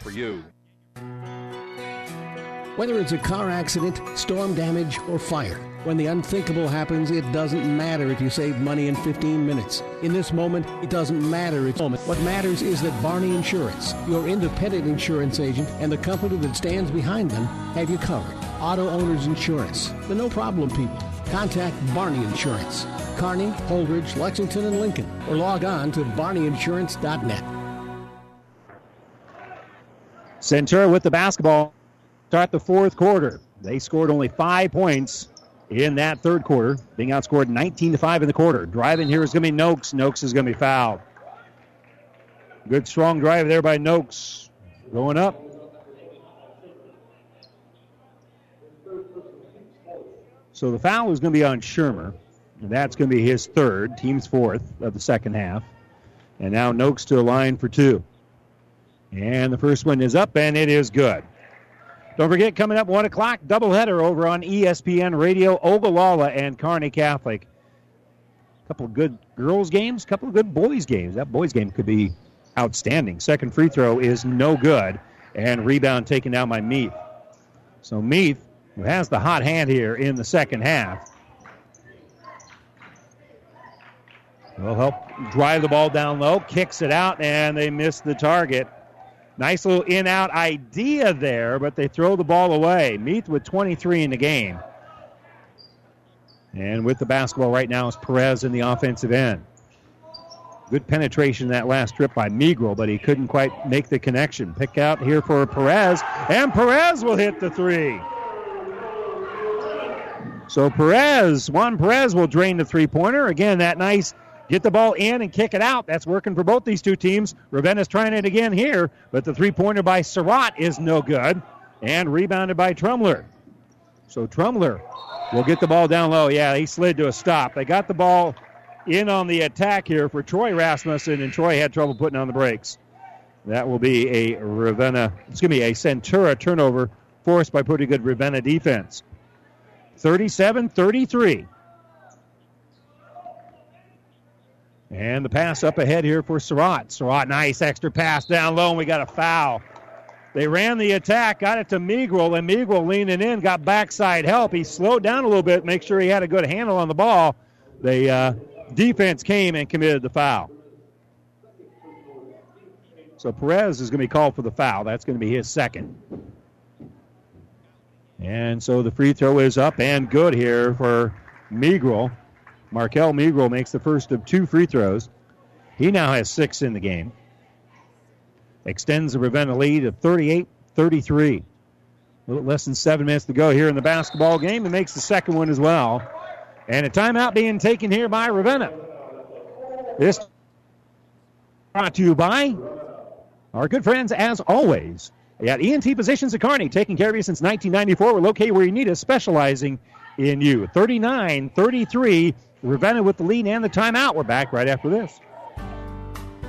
for you. Whether it's a car accident, storm damage, or fire, when the unthinkable happens, it doesn't matter if you save money in 15 minutes. In this moment, it doesn't matter if moment. What matters is that Barney Insurance, your independent insurance agent, and the company that stands behind them have you covered. Auto Owners Insurance, the no problem people. Contact Barney Insurance, Kearney, Holdrege, Lexington, and Lincoln, or log on to barneyinsurance.net. Centura with the basketball. Start the fourth quarter. They scored only five points in that third quarter, being outscored 19 to 5 in the quarter. Driving here is going to be Noakes. Noakes is going to be fouled. Good strong drive there by Noakes. Going up. So the foul is going to be on Shermer. And that's going to be his third, team's fourth of the second half. And now Noakes to the line for two. And the first one is up, and it is good. Don't forget, coming up 1 o'clock, doubleheader over on ESPN Radio, Ogallala and Kearney Catholic. A couple of good girls' games, a couple of good boys' games. That boys' game could be outstanding. Second free throw is no good, and rebound taken down by Meath. So Meath, who has the hot hand here in the second half, will help drive the ball down low, kicks it out, and they miss the target. Nice little in out idea there, but they throw the ball away. Meath with 23 in the game. And with the basketball right now is Perez in the offensive end. Good penetration that last trip by Migro, but he couldn't quite make the connection. Pick out here for Perez, and Perez will hit the three. So Perez, Juan Perez will drain the three pointer. Again, that nice get the ball in and kick it out. That's working for both these two teams. Ravenna's trying it again here, but the three pointer by Surratt is no good. And rebounded by Trumler. So Trumler will get the ball down low. Yeah, he slid to a stop. They got the ball in on the attack here for Troy Rasmussen, and Troy had trouble putting on the brakes. That will be a Ravenna, excuse me, a Centura turnover forced by pretty good Ravenna defense. 37 33. And the pass up ahead here for Surratt. Surratt, nice extra pass down low, and we got a foul. They ran the attack, got it to Migro, and Migro leaning in, got backside help. He slowed down a little bit, make sure he had a good handle on the ball. The uh, defense came and committed the foul. So Perez is going to be called for the foul. That's going to be his second. And so the free throw is up and good here for Migro. Markel Migro makes the first of two free throws. He now has six in the game. Extends the Ravenna lead to 38 33. A little less than seven minutes to go here in the basketball game and makes the second one as well. And a timeout being taken here by Ravenna. This brought to you by our good friends, as always, at ENT Physicians of Kearney, taking care of you since 1994. We're located where you need us, specializing in you. 39 33. Ravenna with the lead and the timeout. We're back right after this.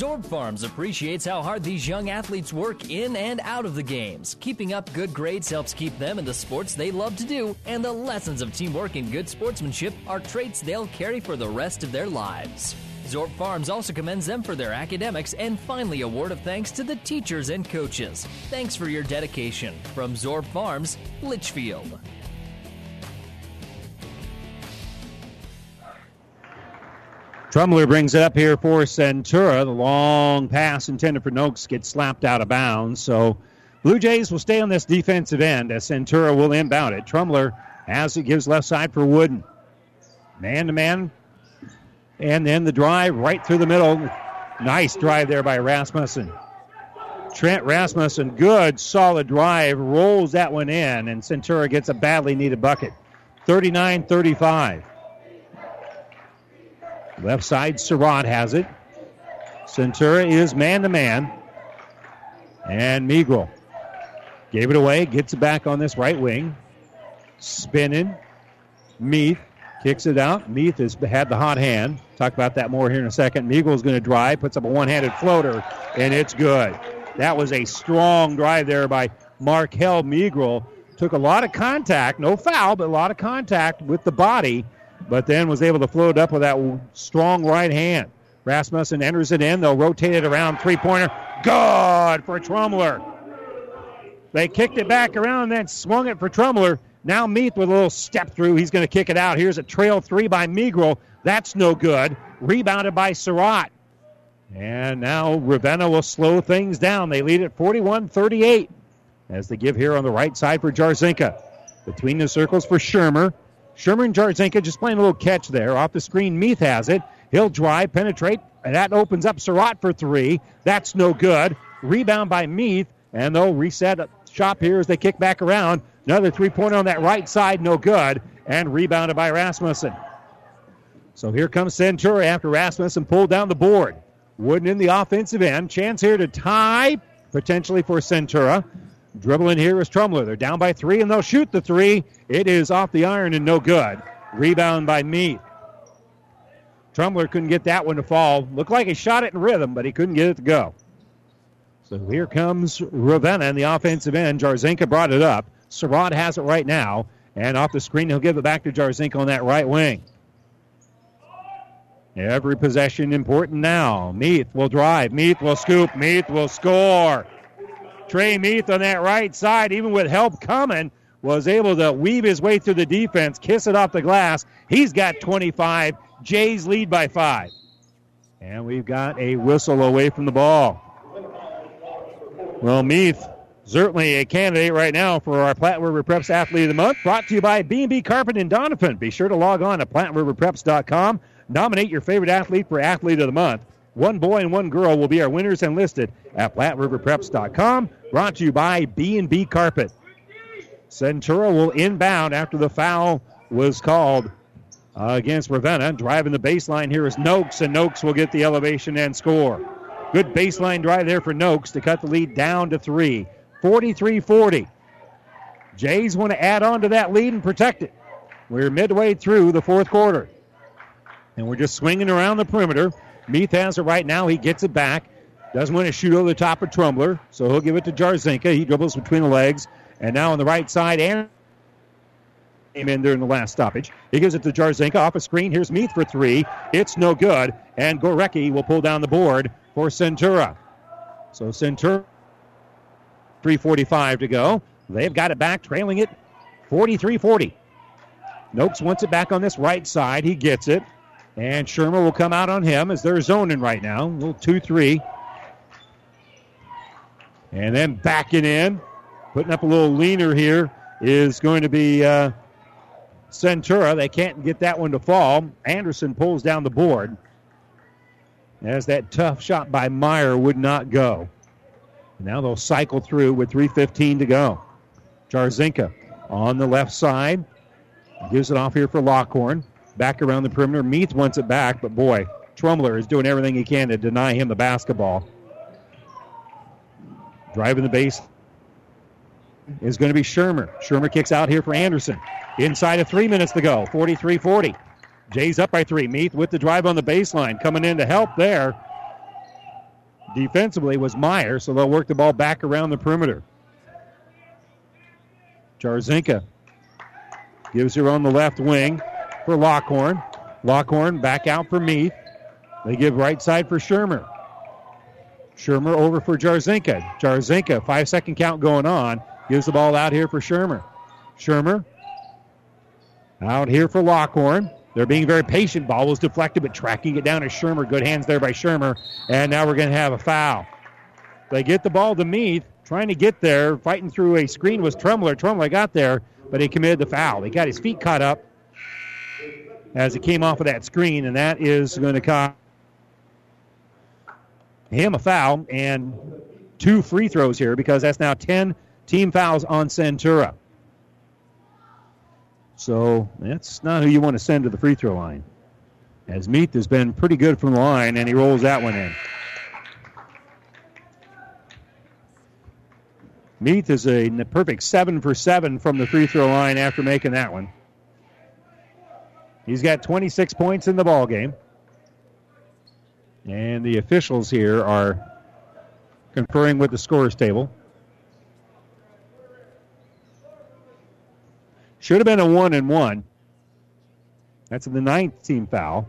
Zorb Farms appreciates how hard these young athletes work in and out of the games. Keeping up good grades helps keep them in the sports they love to do, and the lessons of teamwork and good sportsmanship are traits they'll carry for the rest of their lives. Zorb Farms also commends them for their academics and finally a word of thanks to the teachers and coaches. Thanks for your dedication. From Zorb Farms, Litchfield. Trumler brings it up here for Centura. The long pass intended for Noakes gets slapped out of bounds. So Blue Jays will stay on this defensive end as Centura will inbound it. Trumler as it gives left side for Wooden. Man to man. And then the drive right through the middle. Nice drive there by Rasmussen. Trent Rasmussen, good, solid drive, rolls that one in, and Centura gets a badly needed bucket. 39 35. Left side, Surratt has it. Centura is man to man. And Migro gave it away, gets it back on this right wing. Spinning. Meath kicks it out. Meath has had the hot hand. Talk about that more here in a second. Migro's going to drive, puts up a one handed floater, and it's good. That was a strong drive there by Markel Migro. Took a lot of contact, no foul, but a lot of contact with the body but then was able to float it up with that strong right hand. Rasmussen enters it in. They'll rotate it around three pointer. Good for Trumler. They kicked it back around and then swung it for Trumler. Now Meath with a little step through. He's going to kick it out. Here's a trail three by Migro. That's no good. Rebounded by Surratt. And now Ravenna will slow things down. They lead at 41 38 as they give here on the right side for Jarzinka. Between the circles for Shermer. Shermer Jarzinka just playing a little catch there. Off the screen, Meath has it. He'll drive, penetrate, and that opens up Surratt for three. That's no good. Rebound by Meath, and they'll reset shop here as they kick back around. Another three pointer on that right side, no good, and rebounded by Rasmussen. So here comes Centura after Rasmussen pulled down the board. Wooden in the offensive end. Chance here to tie, potentially for Centura. Dribbling here is Trumler. They're down by three, and they'll shoot the three. It is off the iron and no good. Rebound by Meath. Trumler couldn't get that one to fall. Looked like he shot it in rhythm, but he couldn't get it to go. So here comes Ravenna in the offensive end. Jarzinka brought it up. Surratt has it right now. And off the screen, he'll give it back to Jarzinka on that right wing. Every possession important now. Meath will drive. Meath will scoop. Meath will score. Trey Meath on that right side, even with help coming, was able to weave his way through the defense, kiss it off the glass. He's got 25. Jays lead by five. And we've got a whistle away from the ball. Well, Meath, certainly a candidate right now for our Platte River Preps Athlete of the Month, brought to you by B&B Carpet in Doniphan. Be sure to log on to PlatteRiverPreps.com. Nominate your favorite athlete for Athlete of the Month. One boy and one girl will be our winners and listed at PlatteRiverPreps.com. Brought to you by B&B Carpet. Centura will inbound after the foul was called against Ravenna. Driving the baseline here is Noakes, and Noakes will get the elevation and score. Good baseline drive there for Noakes to cut the lead down to three. 43 40. Jays want to add on to that lead and protect it. We're midway through the fourth quarter. And we're just swinging around the perimeter. Meath has it right now. He gets it back. Doesn't want to shoot over the top of Trumler, so he'll give it to Jarzinka. He dribbles between the legs. And now on the right side, Aaron came in during the last stoppage. He gives it to Jarzinka off a screen. Here's Meath for three. It's no good. And Gorecki will pull down the board for Centura. So Centura, 3.45 to go. They've got it back, trailing it 43 40. Noakes wants it back on this right side. He gets it. And Shermer will come out on him as they're zoning right now. A little 2 3. And then backing in, putting up a little leaner here, is going to be uh, Centura. They can't get that one to fall. Anderson pulls down the board as that tough shot by Meyer would not go. Now they'll cycle through with 3.15 to go. Jarzinka on the left side. Gives it off here for Lockhorn. Back around the perimeter. Meath wants it back, but boy, Trumler is doing everything he can to deny him the basketball. Driving the base is going to be Shermer. Shermer kicks out here for Anderson. Inside of three minutes to go. 43 40. Jays up by three. Meath with the drive on the baseline. Coming in to help there defensively was Meyer, so they'll work the ball back around the perimeter. Jarzinka gives her on the left wing for Lockhorn. Lockhorn back out for Meath. They give right side for Shermer. Shermer over for Jarzinka. Jarzinka, five second count going on. Gives the ball out here for Shermer. Shermer out here for Lockhorn. They're being very patient. Ball was deflected, but tracking it down to Shermer. Good hands there by Shermer. And now we're going to have a foul. They get the ball to Meath, trying to get there, fighting through a screen was Trumler. Trumler got there, but he committed the foul. He got his feet caught up as he came off of that screen, and that is going to cost him a foul and two free throws here because that's now 10 team fouls on Centura. So that's not who you want to send to the free throw line. As Meath has been pretty good from the line, and he rolls that one in. Meath is a perfect seven for seven from the free throw line after making that one. He's got 26 points in the ball game. And the officials here are conferring with the scores table. Should have been a one and one. That's the ninth team foul.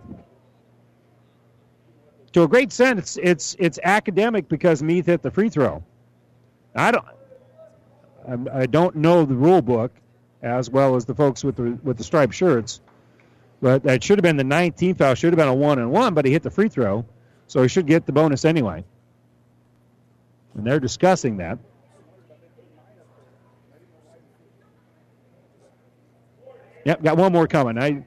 To a great sense, it's, it's academic because Meath hit the free throw. I don't I don't know the rule book as well as the folks with the with the striped shirts, but that should have been the ninth team foul. Should have been a one and one, but he hit the free throw, so he should get the bonus anyway. And they're discussing that. Yep, got one more coming. I.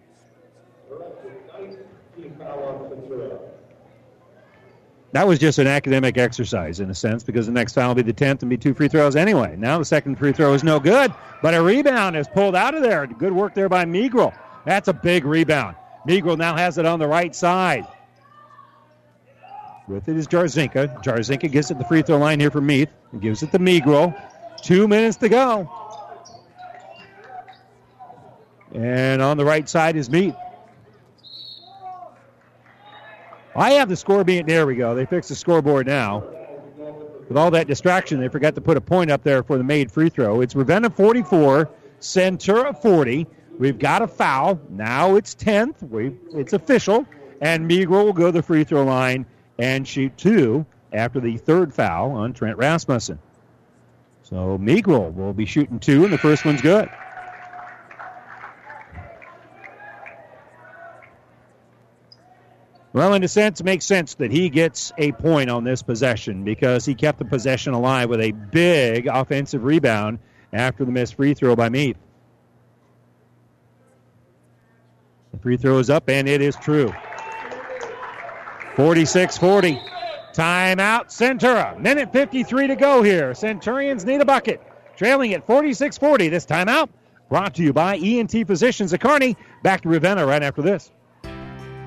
That was just an academic exercise in a sense because the next foul will be the 10th and be two free throws anyway. Now the second free throw is no good, but a rebound is pulled out of there. Good work there by Migro. That's a big rebound. Migro now has it on the right side. With it is Jarzinka. Jarzinka gets it the free throw line here for Meath. and gives it to Migro. Two minutes to go. And on the right side is Meath. I have the score being there we go. They fixed the scoreboard now. With all that distraction, they forgot to put a point up there for the made free throw. It's Ravenna 44, Centura 40. We've got a foul. Now it's 10th. We, it's official. And Migro will go to the free throw line and shoot two after the third foul on Trent Rasmussen. So Migro will be shooting two, and the first one's good. Well, in a sense, it makes sense that he gets a point on this possession because he kept the possession alive with a big offensive rebound after the missed free throw by Meath. The free throw is up, and it is true. 46 40. Timeout, Centura. Minute 53 to go here. Centurions need a bucket. Trailing at 46 40. This timeout brought to you by ENT Physicians of Kearney. Back to Ravenna right after this.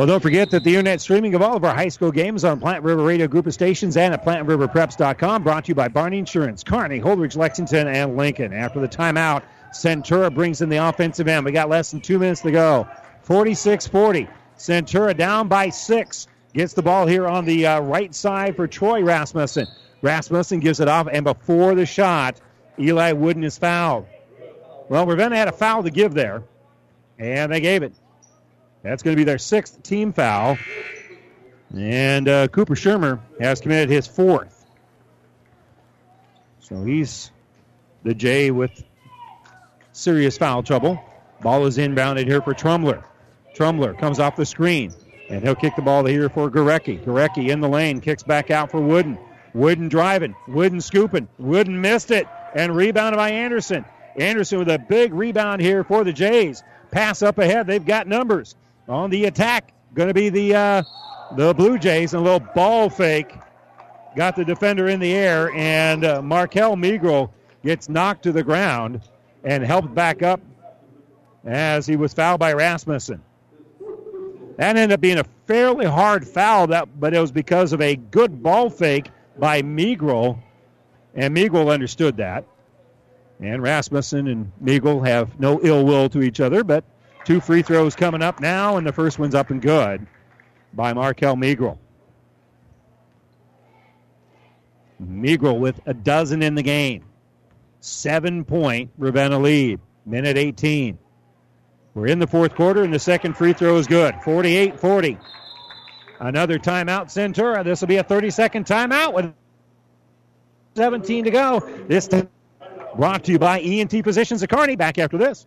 Well, don't forget that the internet streaming of all of our high school games on Platte River Radio Group of Stations and at PlatteRiverPreps.com brought to you by Barney Insurance, Kearney, Holdrege, Lexington, and Lincoln. After the timeout, Centura brings in the offensive end. We got less than two minutes to go. 46 40. Centura down by six. Gets the ball here on the uh, right side for Troy Rasmussen. Rasmussen gives it off, and before the shot, Eli Wooden is fouled. Well, Ravenna had a foul to give there, and they gave it. That's going to be their sixth team foul. And uh, Cooper Shermer has committed his fourth. So he's the J with serious foul trouble. Ball is inbounded here for Trumler. Trumler comes off the screen, and he'll kick the ball here for Gorecki. Gorecki in the lane, kicks back out for Wooden. Wooden driving, Wooden scooping. Wooden missed it, and rebounded by Anderson. Anderson with a big rebound here for the Jays. Pass up ahead. They've got numbers on the attack. Going to be the uh, the Blue Jays. A little ball fake. Got the defender in the air, and uh, Markel Migro gets knocked to the ground and helped back up as he was fouled by Rasmussen. That ended up being a fairly hard foul, that, but it was because of a good ball fake by Migro, and Migro understood that. And Rasmussen and Migro have no ill will to each other, but Two free throws coming up now, and the first one's up and good by Markel Migro. Migro with a dozen in the game. Seven point Ravenna lead. Minute 18. We're in the fourth quarter, and the second free throw is good. 48 40. Another timeout, Centura. This will be a 30 second timeout with 17 to go. This brought to you by ENT Physicians of Kearney. Back after this.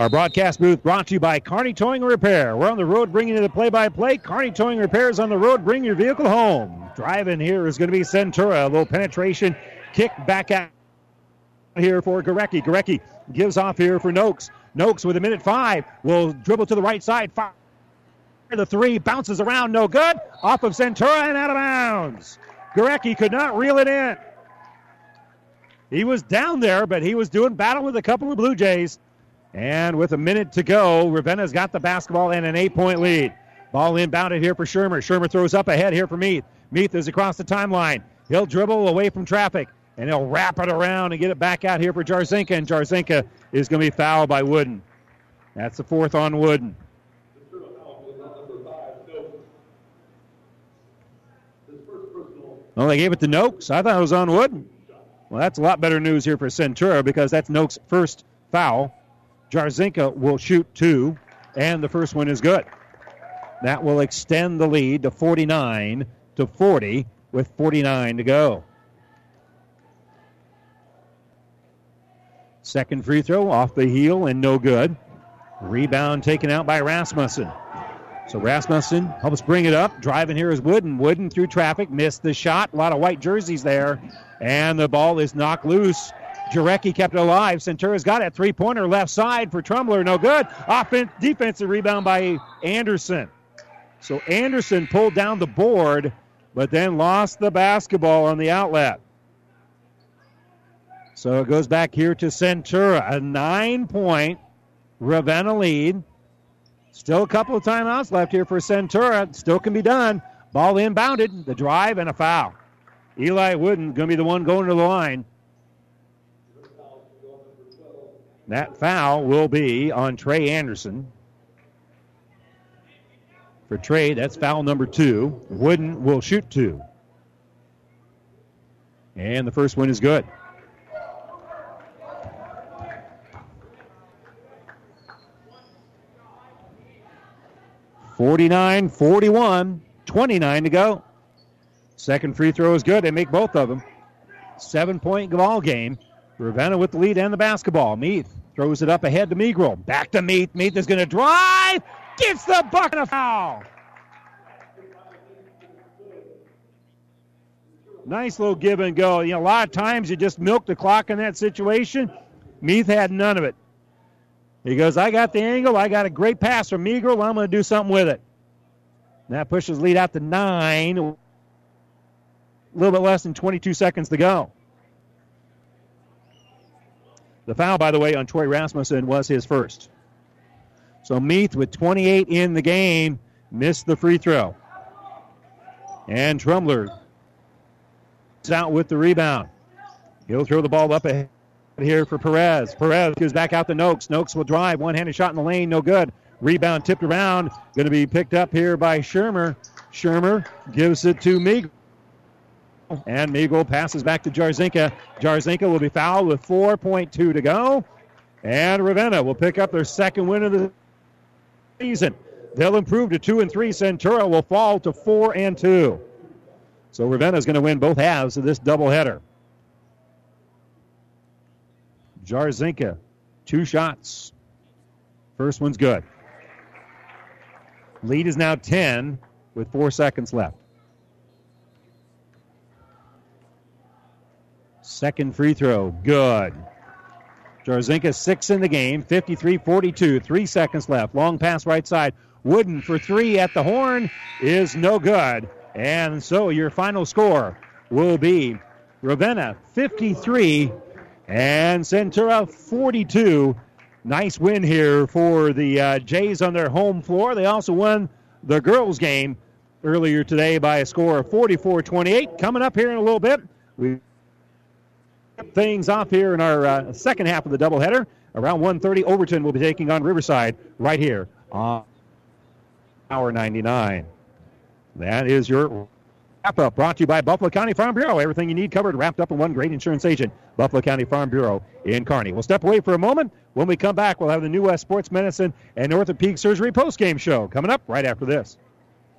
Our broadcast booth brought to you by Kearney Towing Repair. We're on the road bringing you the play-by-play. Kearney Towing Repair is on the road. Bring your vehicle home. Driving here is going to be Centura. A little penetration kick back out here for Gorecki. Gorecki gives off here for Noakes. Noakes with a minute five will dribble to the right side. Fire the three bounces around, no good. Off of Centura and out of bounds. Gorecki could not reel it in. He was down there, but he was doing battle with a couple of Blue Jays. And with a minute to go, Ravenna's got the basketball and an eight point lead. Ball inbounded here for Shermer. Shermer throws up ahead here for Meath. Meath is across the timeline. He'll dribble away from traffic and he'll wrap it around and get it back out here for Jarzinka. And Jarzinka is going to be fouled by Wooden. That's the fourth on Wooden. Well, they gave it to Noakes. I thought it was on Wooden. Well, that's a lot better news here for Centura because that's Noakes' first foul. Jarzinka will shoot two, and the first one is good. That will extend the lead to 49 to 40 with 49 to go. Second free throw off the heel and no good. Rebound taken out by Rasmussen. So Rasmussen helps bring it up. Driving here is Wooden. Wooden through traffic, missed the shot. A lot of white jerseys there. And the ball is knocked loose. Gorecki kept it alive. Centura's got it. Three pointer left side for Trumler. No good. Offense, defensive rebound by Anderson. So Anderson pulled down the board, but then lost the basketball on the outlet. So it goes back here to Centura. A nine point Ravenna lead. Still a couple of timeouts left here for Centura. Still can be done. Ball inbounded. The drive and a foul. Eli Wooden going to be the one going to the line. That foul will be on Trey Anderson. For Trey, that's foul number two. Wooden will shoot two. And the first one is good. Forty-nine, forty-one, twenty-nine to go. Second free throw is good. They make both of them. Seven-point ball game. Ravenna with the lead and the basketball. Meath throws it up ahead to Migro. Back to Meath. Meath is going to drive. Gets the bucket of foul. Nice little give and go. You know, a lot of times you just milk the clock in that situation. Meath had none of it. He goes, I got the angle. I got a great pass from Migro. I'm going to do something with it. And that pushes lead out to nine. A little bit less than 22 seconds to go. The foul, by the way, on Troy Rasmussen was his first. So Meath with 28 in the game missed the free throw. And Trumler is out with the rebound. He'll throw the ball up ahead here for Perez. Perez goes back out to Noakes. Noakes will drive. One handed shot in the lane, no good. Rebound tipped around. Going to be picked up here by Shermer. Shermer gives it to Migro. And Migro passes back to Jarzinka. Jarzinka will be fouled with 4.2 to go. And Ravenna will pick up their second win of the season. They'll improve to 2 and 3. Centura will fall to 4 and 2. So Ravenna is going to win both halves of this doubleheader. Jarzinka, two shots. First one's good. Lead is now 10 with four seconds left. Second free throw, good. Jarzinka six in the game, 53 42, three seconds left. Long pass right side. Wooden for three at the horn is no good. And so your final score will be Ravenna 53 and Centura 42. Nice win here for the uh, Jays on their home floor. They also won the girls' game earlier today by a score of 44 28. Coming up here in a little bit, we things off here in our uh, second half of the doubleheader. Around 1:30, Overton will be taking on Riverside right here on Power 99. That is your wrap up brought to you by Buffalo County Farm Bureau. Everything you need covered, wrapped up in one great insurance agent, Buffalo County Farm Bureau in Kearney. We'll step away for a moment. When we come back, we'll have the New West Sports Medicine and Orthopedic Surgery post-game show coming up right after this.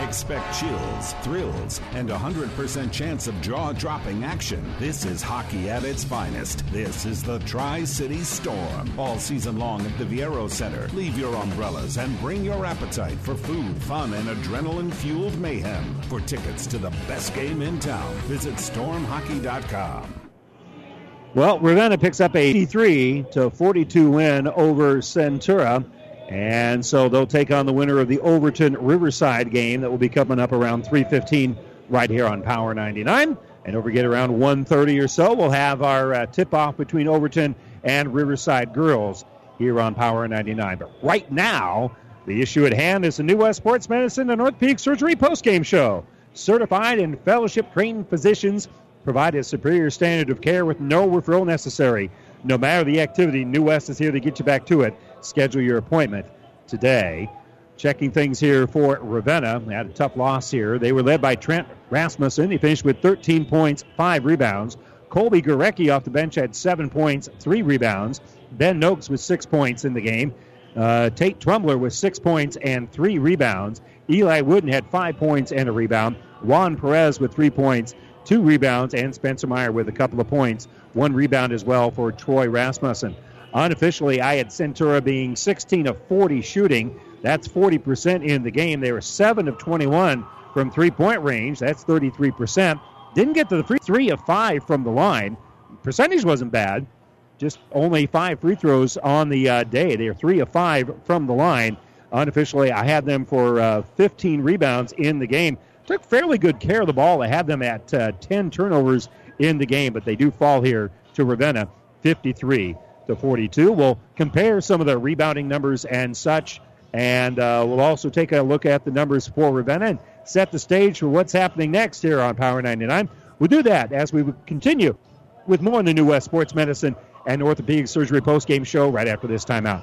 Expect chills, thrills, and a 100% chance of jaw dropping action. This is hockey at its finest. This is the Tri City Storm. All season long at the Viaero Center. Leave your umbrellas and bring your appetite for food, fun, and adrenaline fueled mayhem. For tickets to the best game in town, visit stormhockey.com. Well, Ravenna picks up a 83 to 42 win over Centura. And so they'll take on the winner of the Overton Riverside game that will be coming up around 3:15 right here on Power 99. And over get around 1:30 or so, we'll have our uh, tip-off between Overton and Riverside girls here on Power 99. But right now, the issue at hand is the New West Sports Medicine and Orthopedic Surgery post-game show. Certified and fellowship trained physicians provide a superior standard of care with no referral necessary. No matter the activity, New West is here to get you back to it. Schedule your appointment today. Checking things here for Ravenna. They had a tough loss here. They were led by Trent Rasmussen. He finished with 13 points, 5 rebounds. Colby Gorecki off the bench had 7 points, 3 rebounds. Ben Noakes with 6 points in the game. Uh, Tate Trumler with 6 points and 3 rebounds. Eli Wooden had 5 points and a rebound. Juan Perez with 3 points, 2 rebounds. And Spencer Meyer with a couple of points, 1 rebound as well for Troy Rasmussen. Unofficially, I had Centura being 16 of 40 shooting. That's 40% in the game. They were 7 of 21 from three point range. That's 33%. Didn't get to the free three of five from the line. Percentage wasn't bad. Just only five free throws on the uh, day. They are three of five from the line. Unofficially, I had them for uh, 15 rebounds in the game. Took fairly good care of the ball. I had them at uh, 10 turnovers in the game, but they do fall here to Ravenna 53 to 42. We'll compare some of the rebounding numbers and such, and uh, we'll also take a look at the numbers for Ravenna and set the stage for what's happening next here on Power 99. We'll do that as we continue with more in the New West Sports Medicine and Orthopedic Surgery postgame show right after this timeout.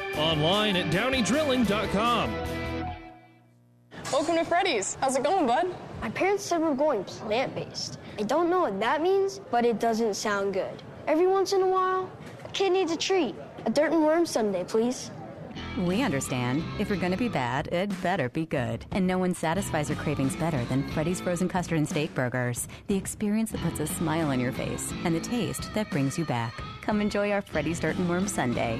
Online at downeydrilling.com. Welcome to Freddy's. How's it going, bud? My parents said we're going plant based. I don't know what that means, but it doesn't sound good. Every once in a while, a kid needs a treat. A dirt and worm sundae, please. We understand. If you're going to be bad, it better be good. And no one satisfies your cravings better than Freddy's Frozen Custard and Steak Burgers. The experience that puts a smile on your face and the taste that brings you back. Come enjoy our Freddy's Dirt and Worm Sundae.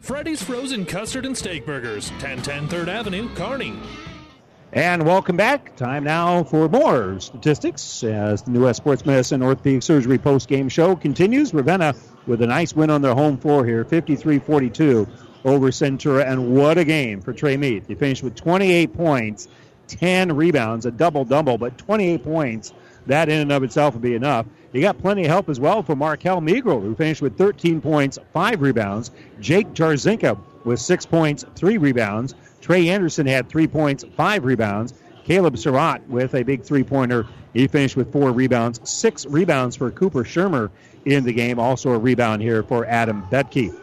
Freddy's Frozen Custard and Steak Burgers, 1010 3rd Avenue, Kearney. And welcome back. Time now for more statistics as the New West Sports Medicine Orthopedic Surgery post-game show continues. Ravenna with a nice win on their home floor here, 53-42 over Centura. And what a game for Trey Meath. He finished with 28 points, 10 rebounds, a double-double, but 28 points. That in and of itself would be enough. He got plenty of help as well from Markel Migro, who finished with 13 points, 5 rebounds. Jake Jarzinka with 6 points, 3 rebounds. Trey Anderson had three points, five rebounds. Caleb Surratt with a big three pointer He finished with four rebounds, six rebounds for Cooper Shermer in the game. Also a rebound here for Adam Betke.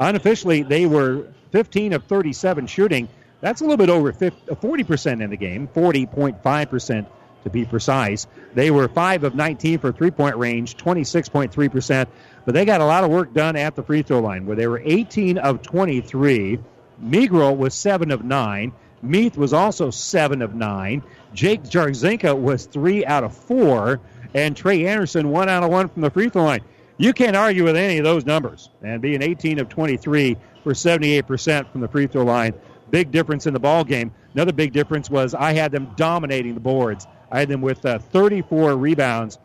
Unofficially, they were 15 of 37 shooting. That's a little bit over 50, 40% in the game, 40.5% to be precise. They were 5 of 19 for three point range, 26.3%, but they got a lot of work done at the free throw line where they were 18 of 23. Migro was 7 of 9. Meath was also 7 of 9. Jake Jarzinka was 3 out of 4. And Trey Anderson, 1 out of 1 from the free throw line. You can't argue with any of those numbers. And being 18 of 23 for 78% from the free throw line, big difference in the ball game. Another big difference was I had them dominating the boards. I had them with uh, 34 rebounds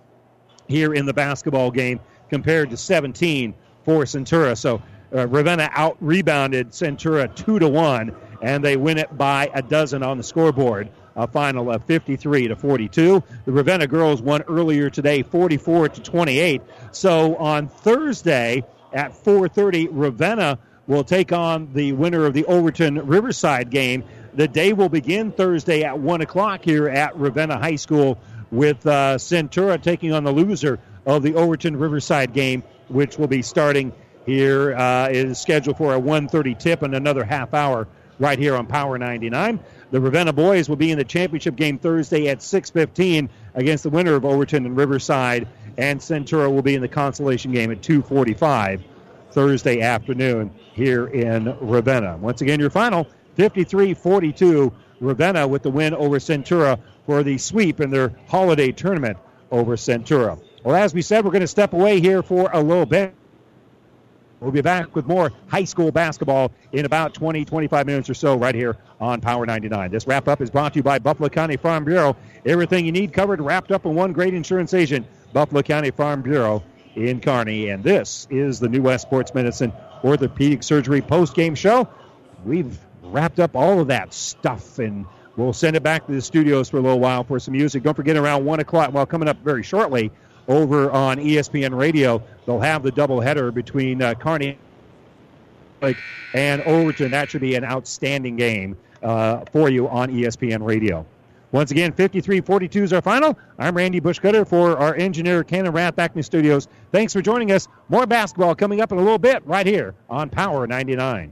here in the basketball game compared to 17 for Centura. So uh, Ravenna out rebounded Centura 2 to 1 and they win it by a dozen on the scoreboard. A final of 53 to 42. The Ravenna girls won earlier today, 44 to 28. So on Thursday at 4:30, Ravenna will take on the winner of the Overton Riverside game. The day will begin Thursday at one o'clock here at Ravenna High School with uh, Centura taking on the loser of the Overton Riverside game, which will be starting here. Uh, is scheduled for a 1:30 tip and another half hour right here on Power 99. The Ravenna boys will be in the championship game Thursday at 6:15 against the winner of Overton and Riverside, and Centura will be in the consolation game at 2:45 Thursday afternoon here in Ravenna. Once again, your final 53-42 Ravenna with the win over Centura for the sweep in their holiday tournament over Centura. Well, as we said, we're going to step away here for a little bit. We'll be back with more high school basketball in about 20, 25 minutes or so right here on Power 99. This wrap up is brought to you by Buffalo County Farm Bureau. Everything you need covered, wrapped up in one great insurance agent, Buffalo County Farm Bureau in Kearney. And this is the New West Sports Medicine Orthopedic Surgery post game show. We've wrapped up all of that stuff and we'll send it back to the studios for a little while for some music. Don't forget around 1 o'clock, well, coming up very shortly over on ESPN Radio. They'll have the doubleheader between uh, Kearney and Overton. That should be an outstanding game uh, for you on ESPN Radio. Once again, 53 42 is our final. I'm Randy Bushcutter for our engineer, Cannon Rath, back in the studios. Thanks for joining us. More basketball coming up in a little bit right here on Power 99.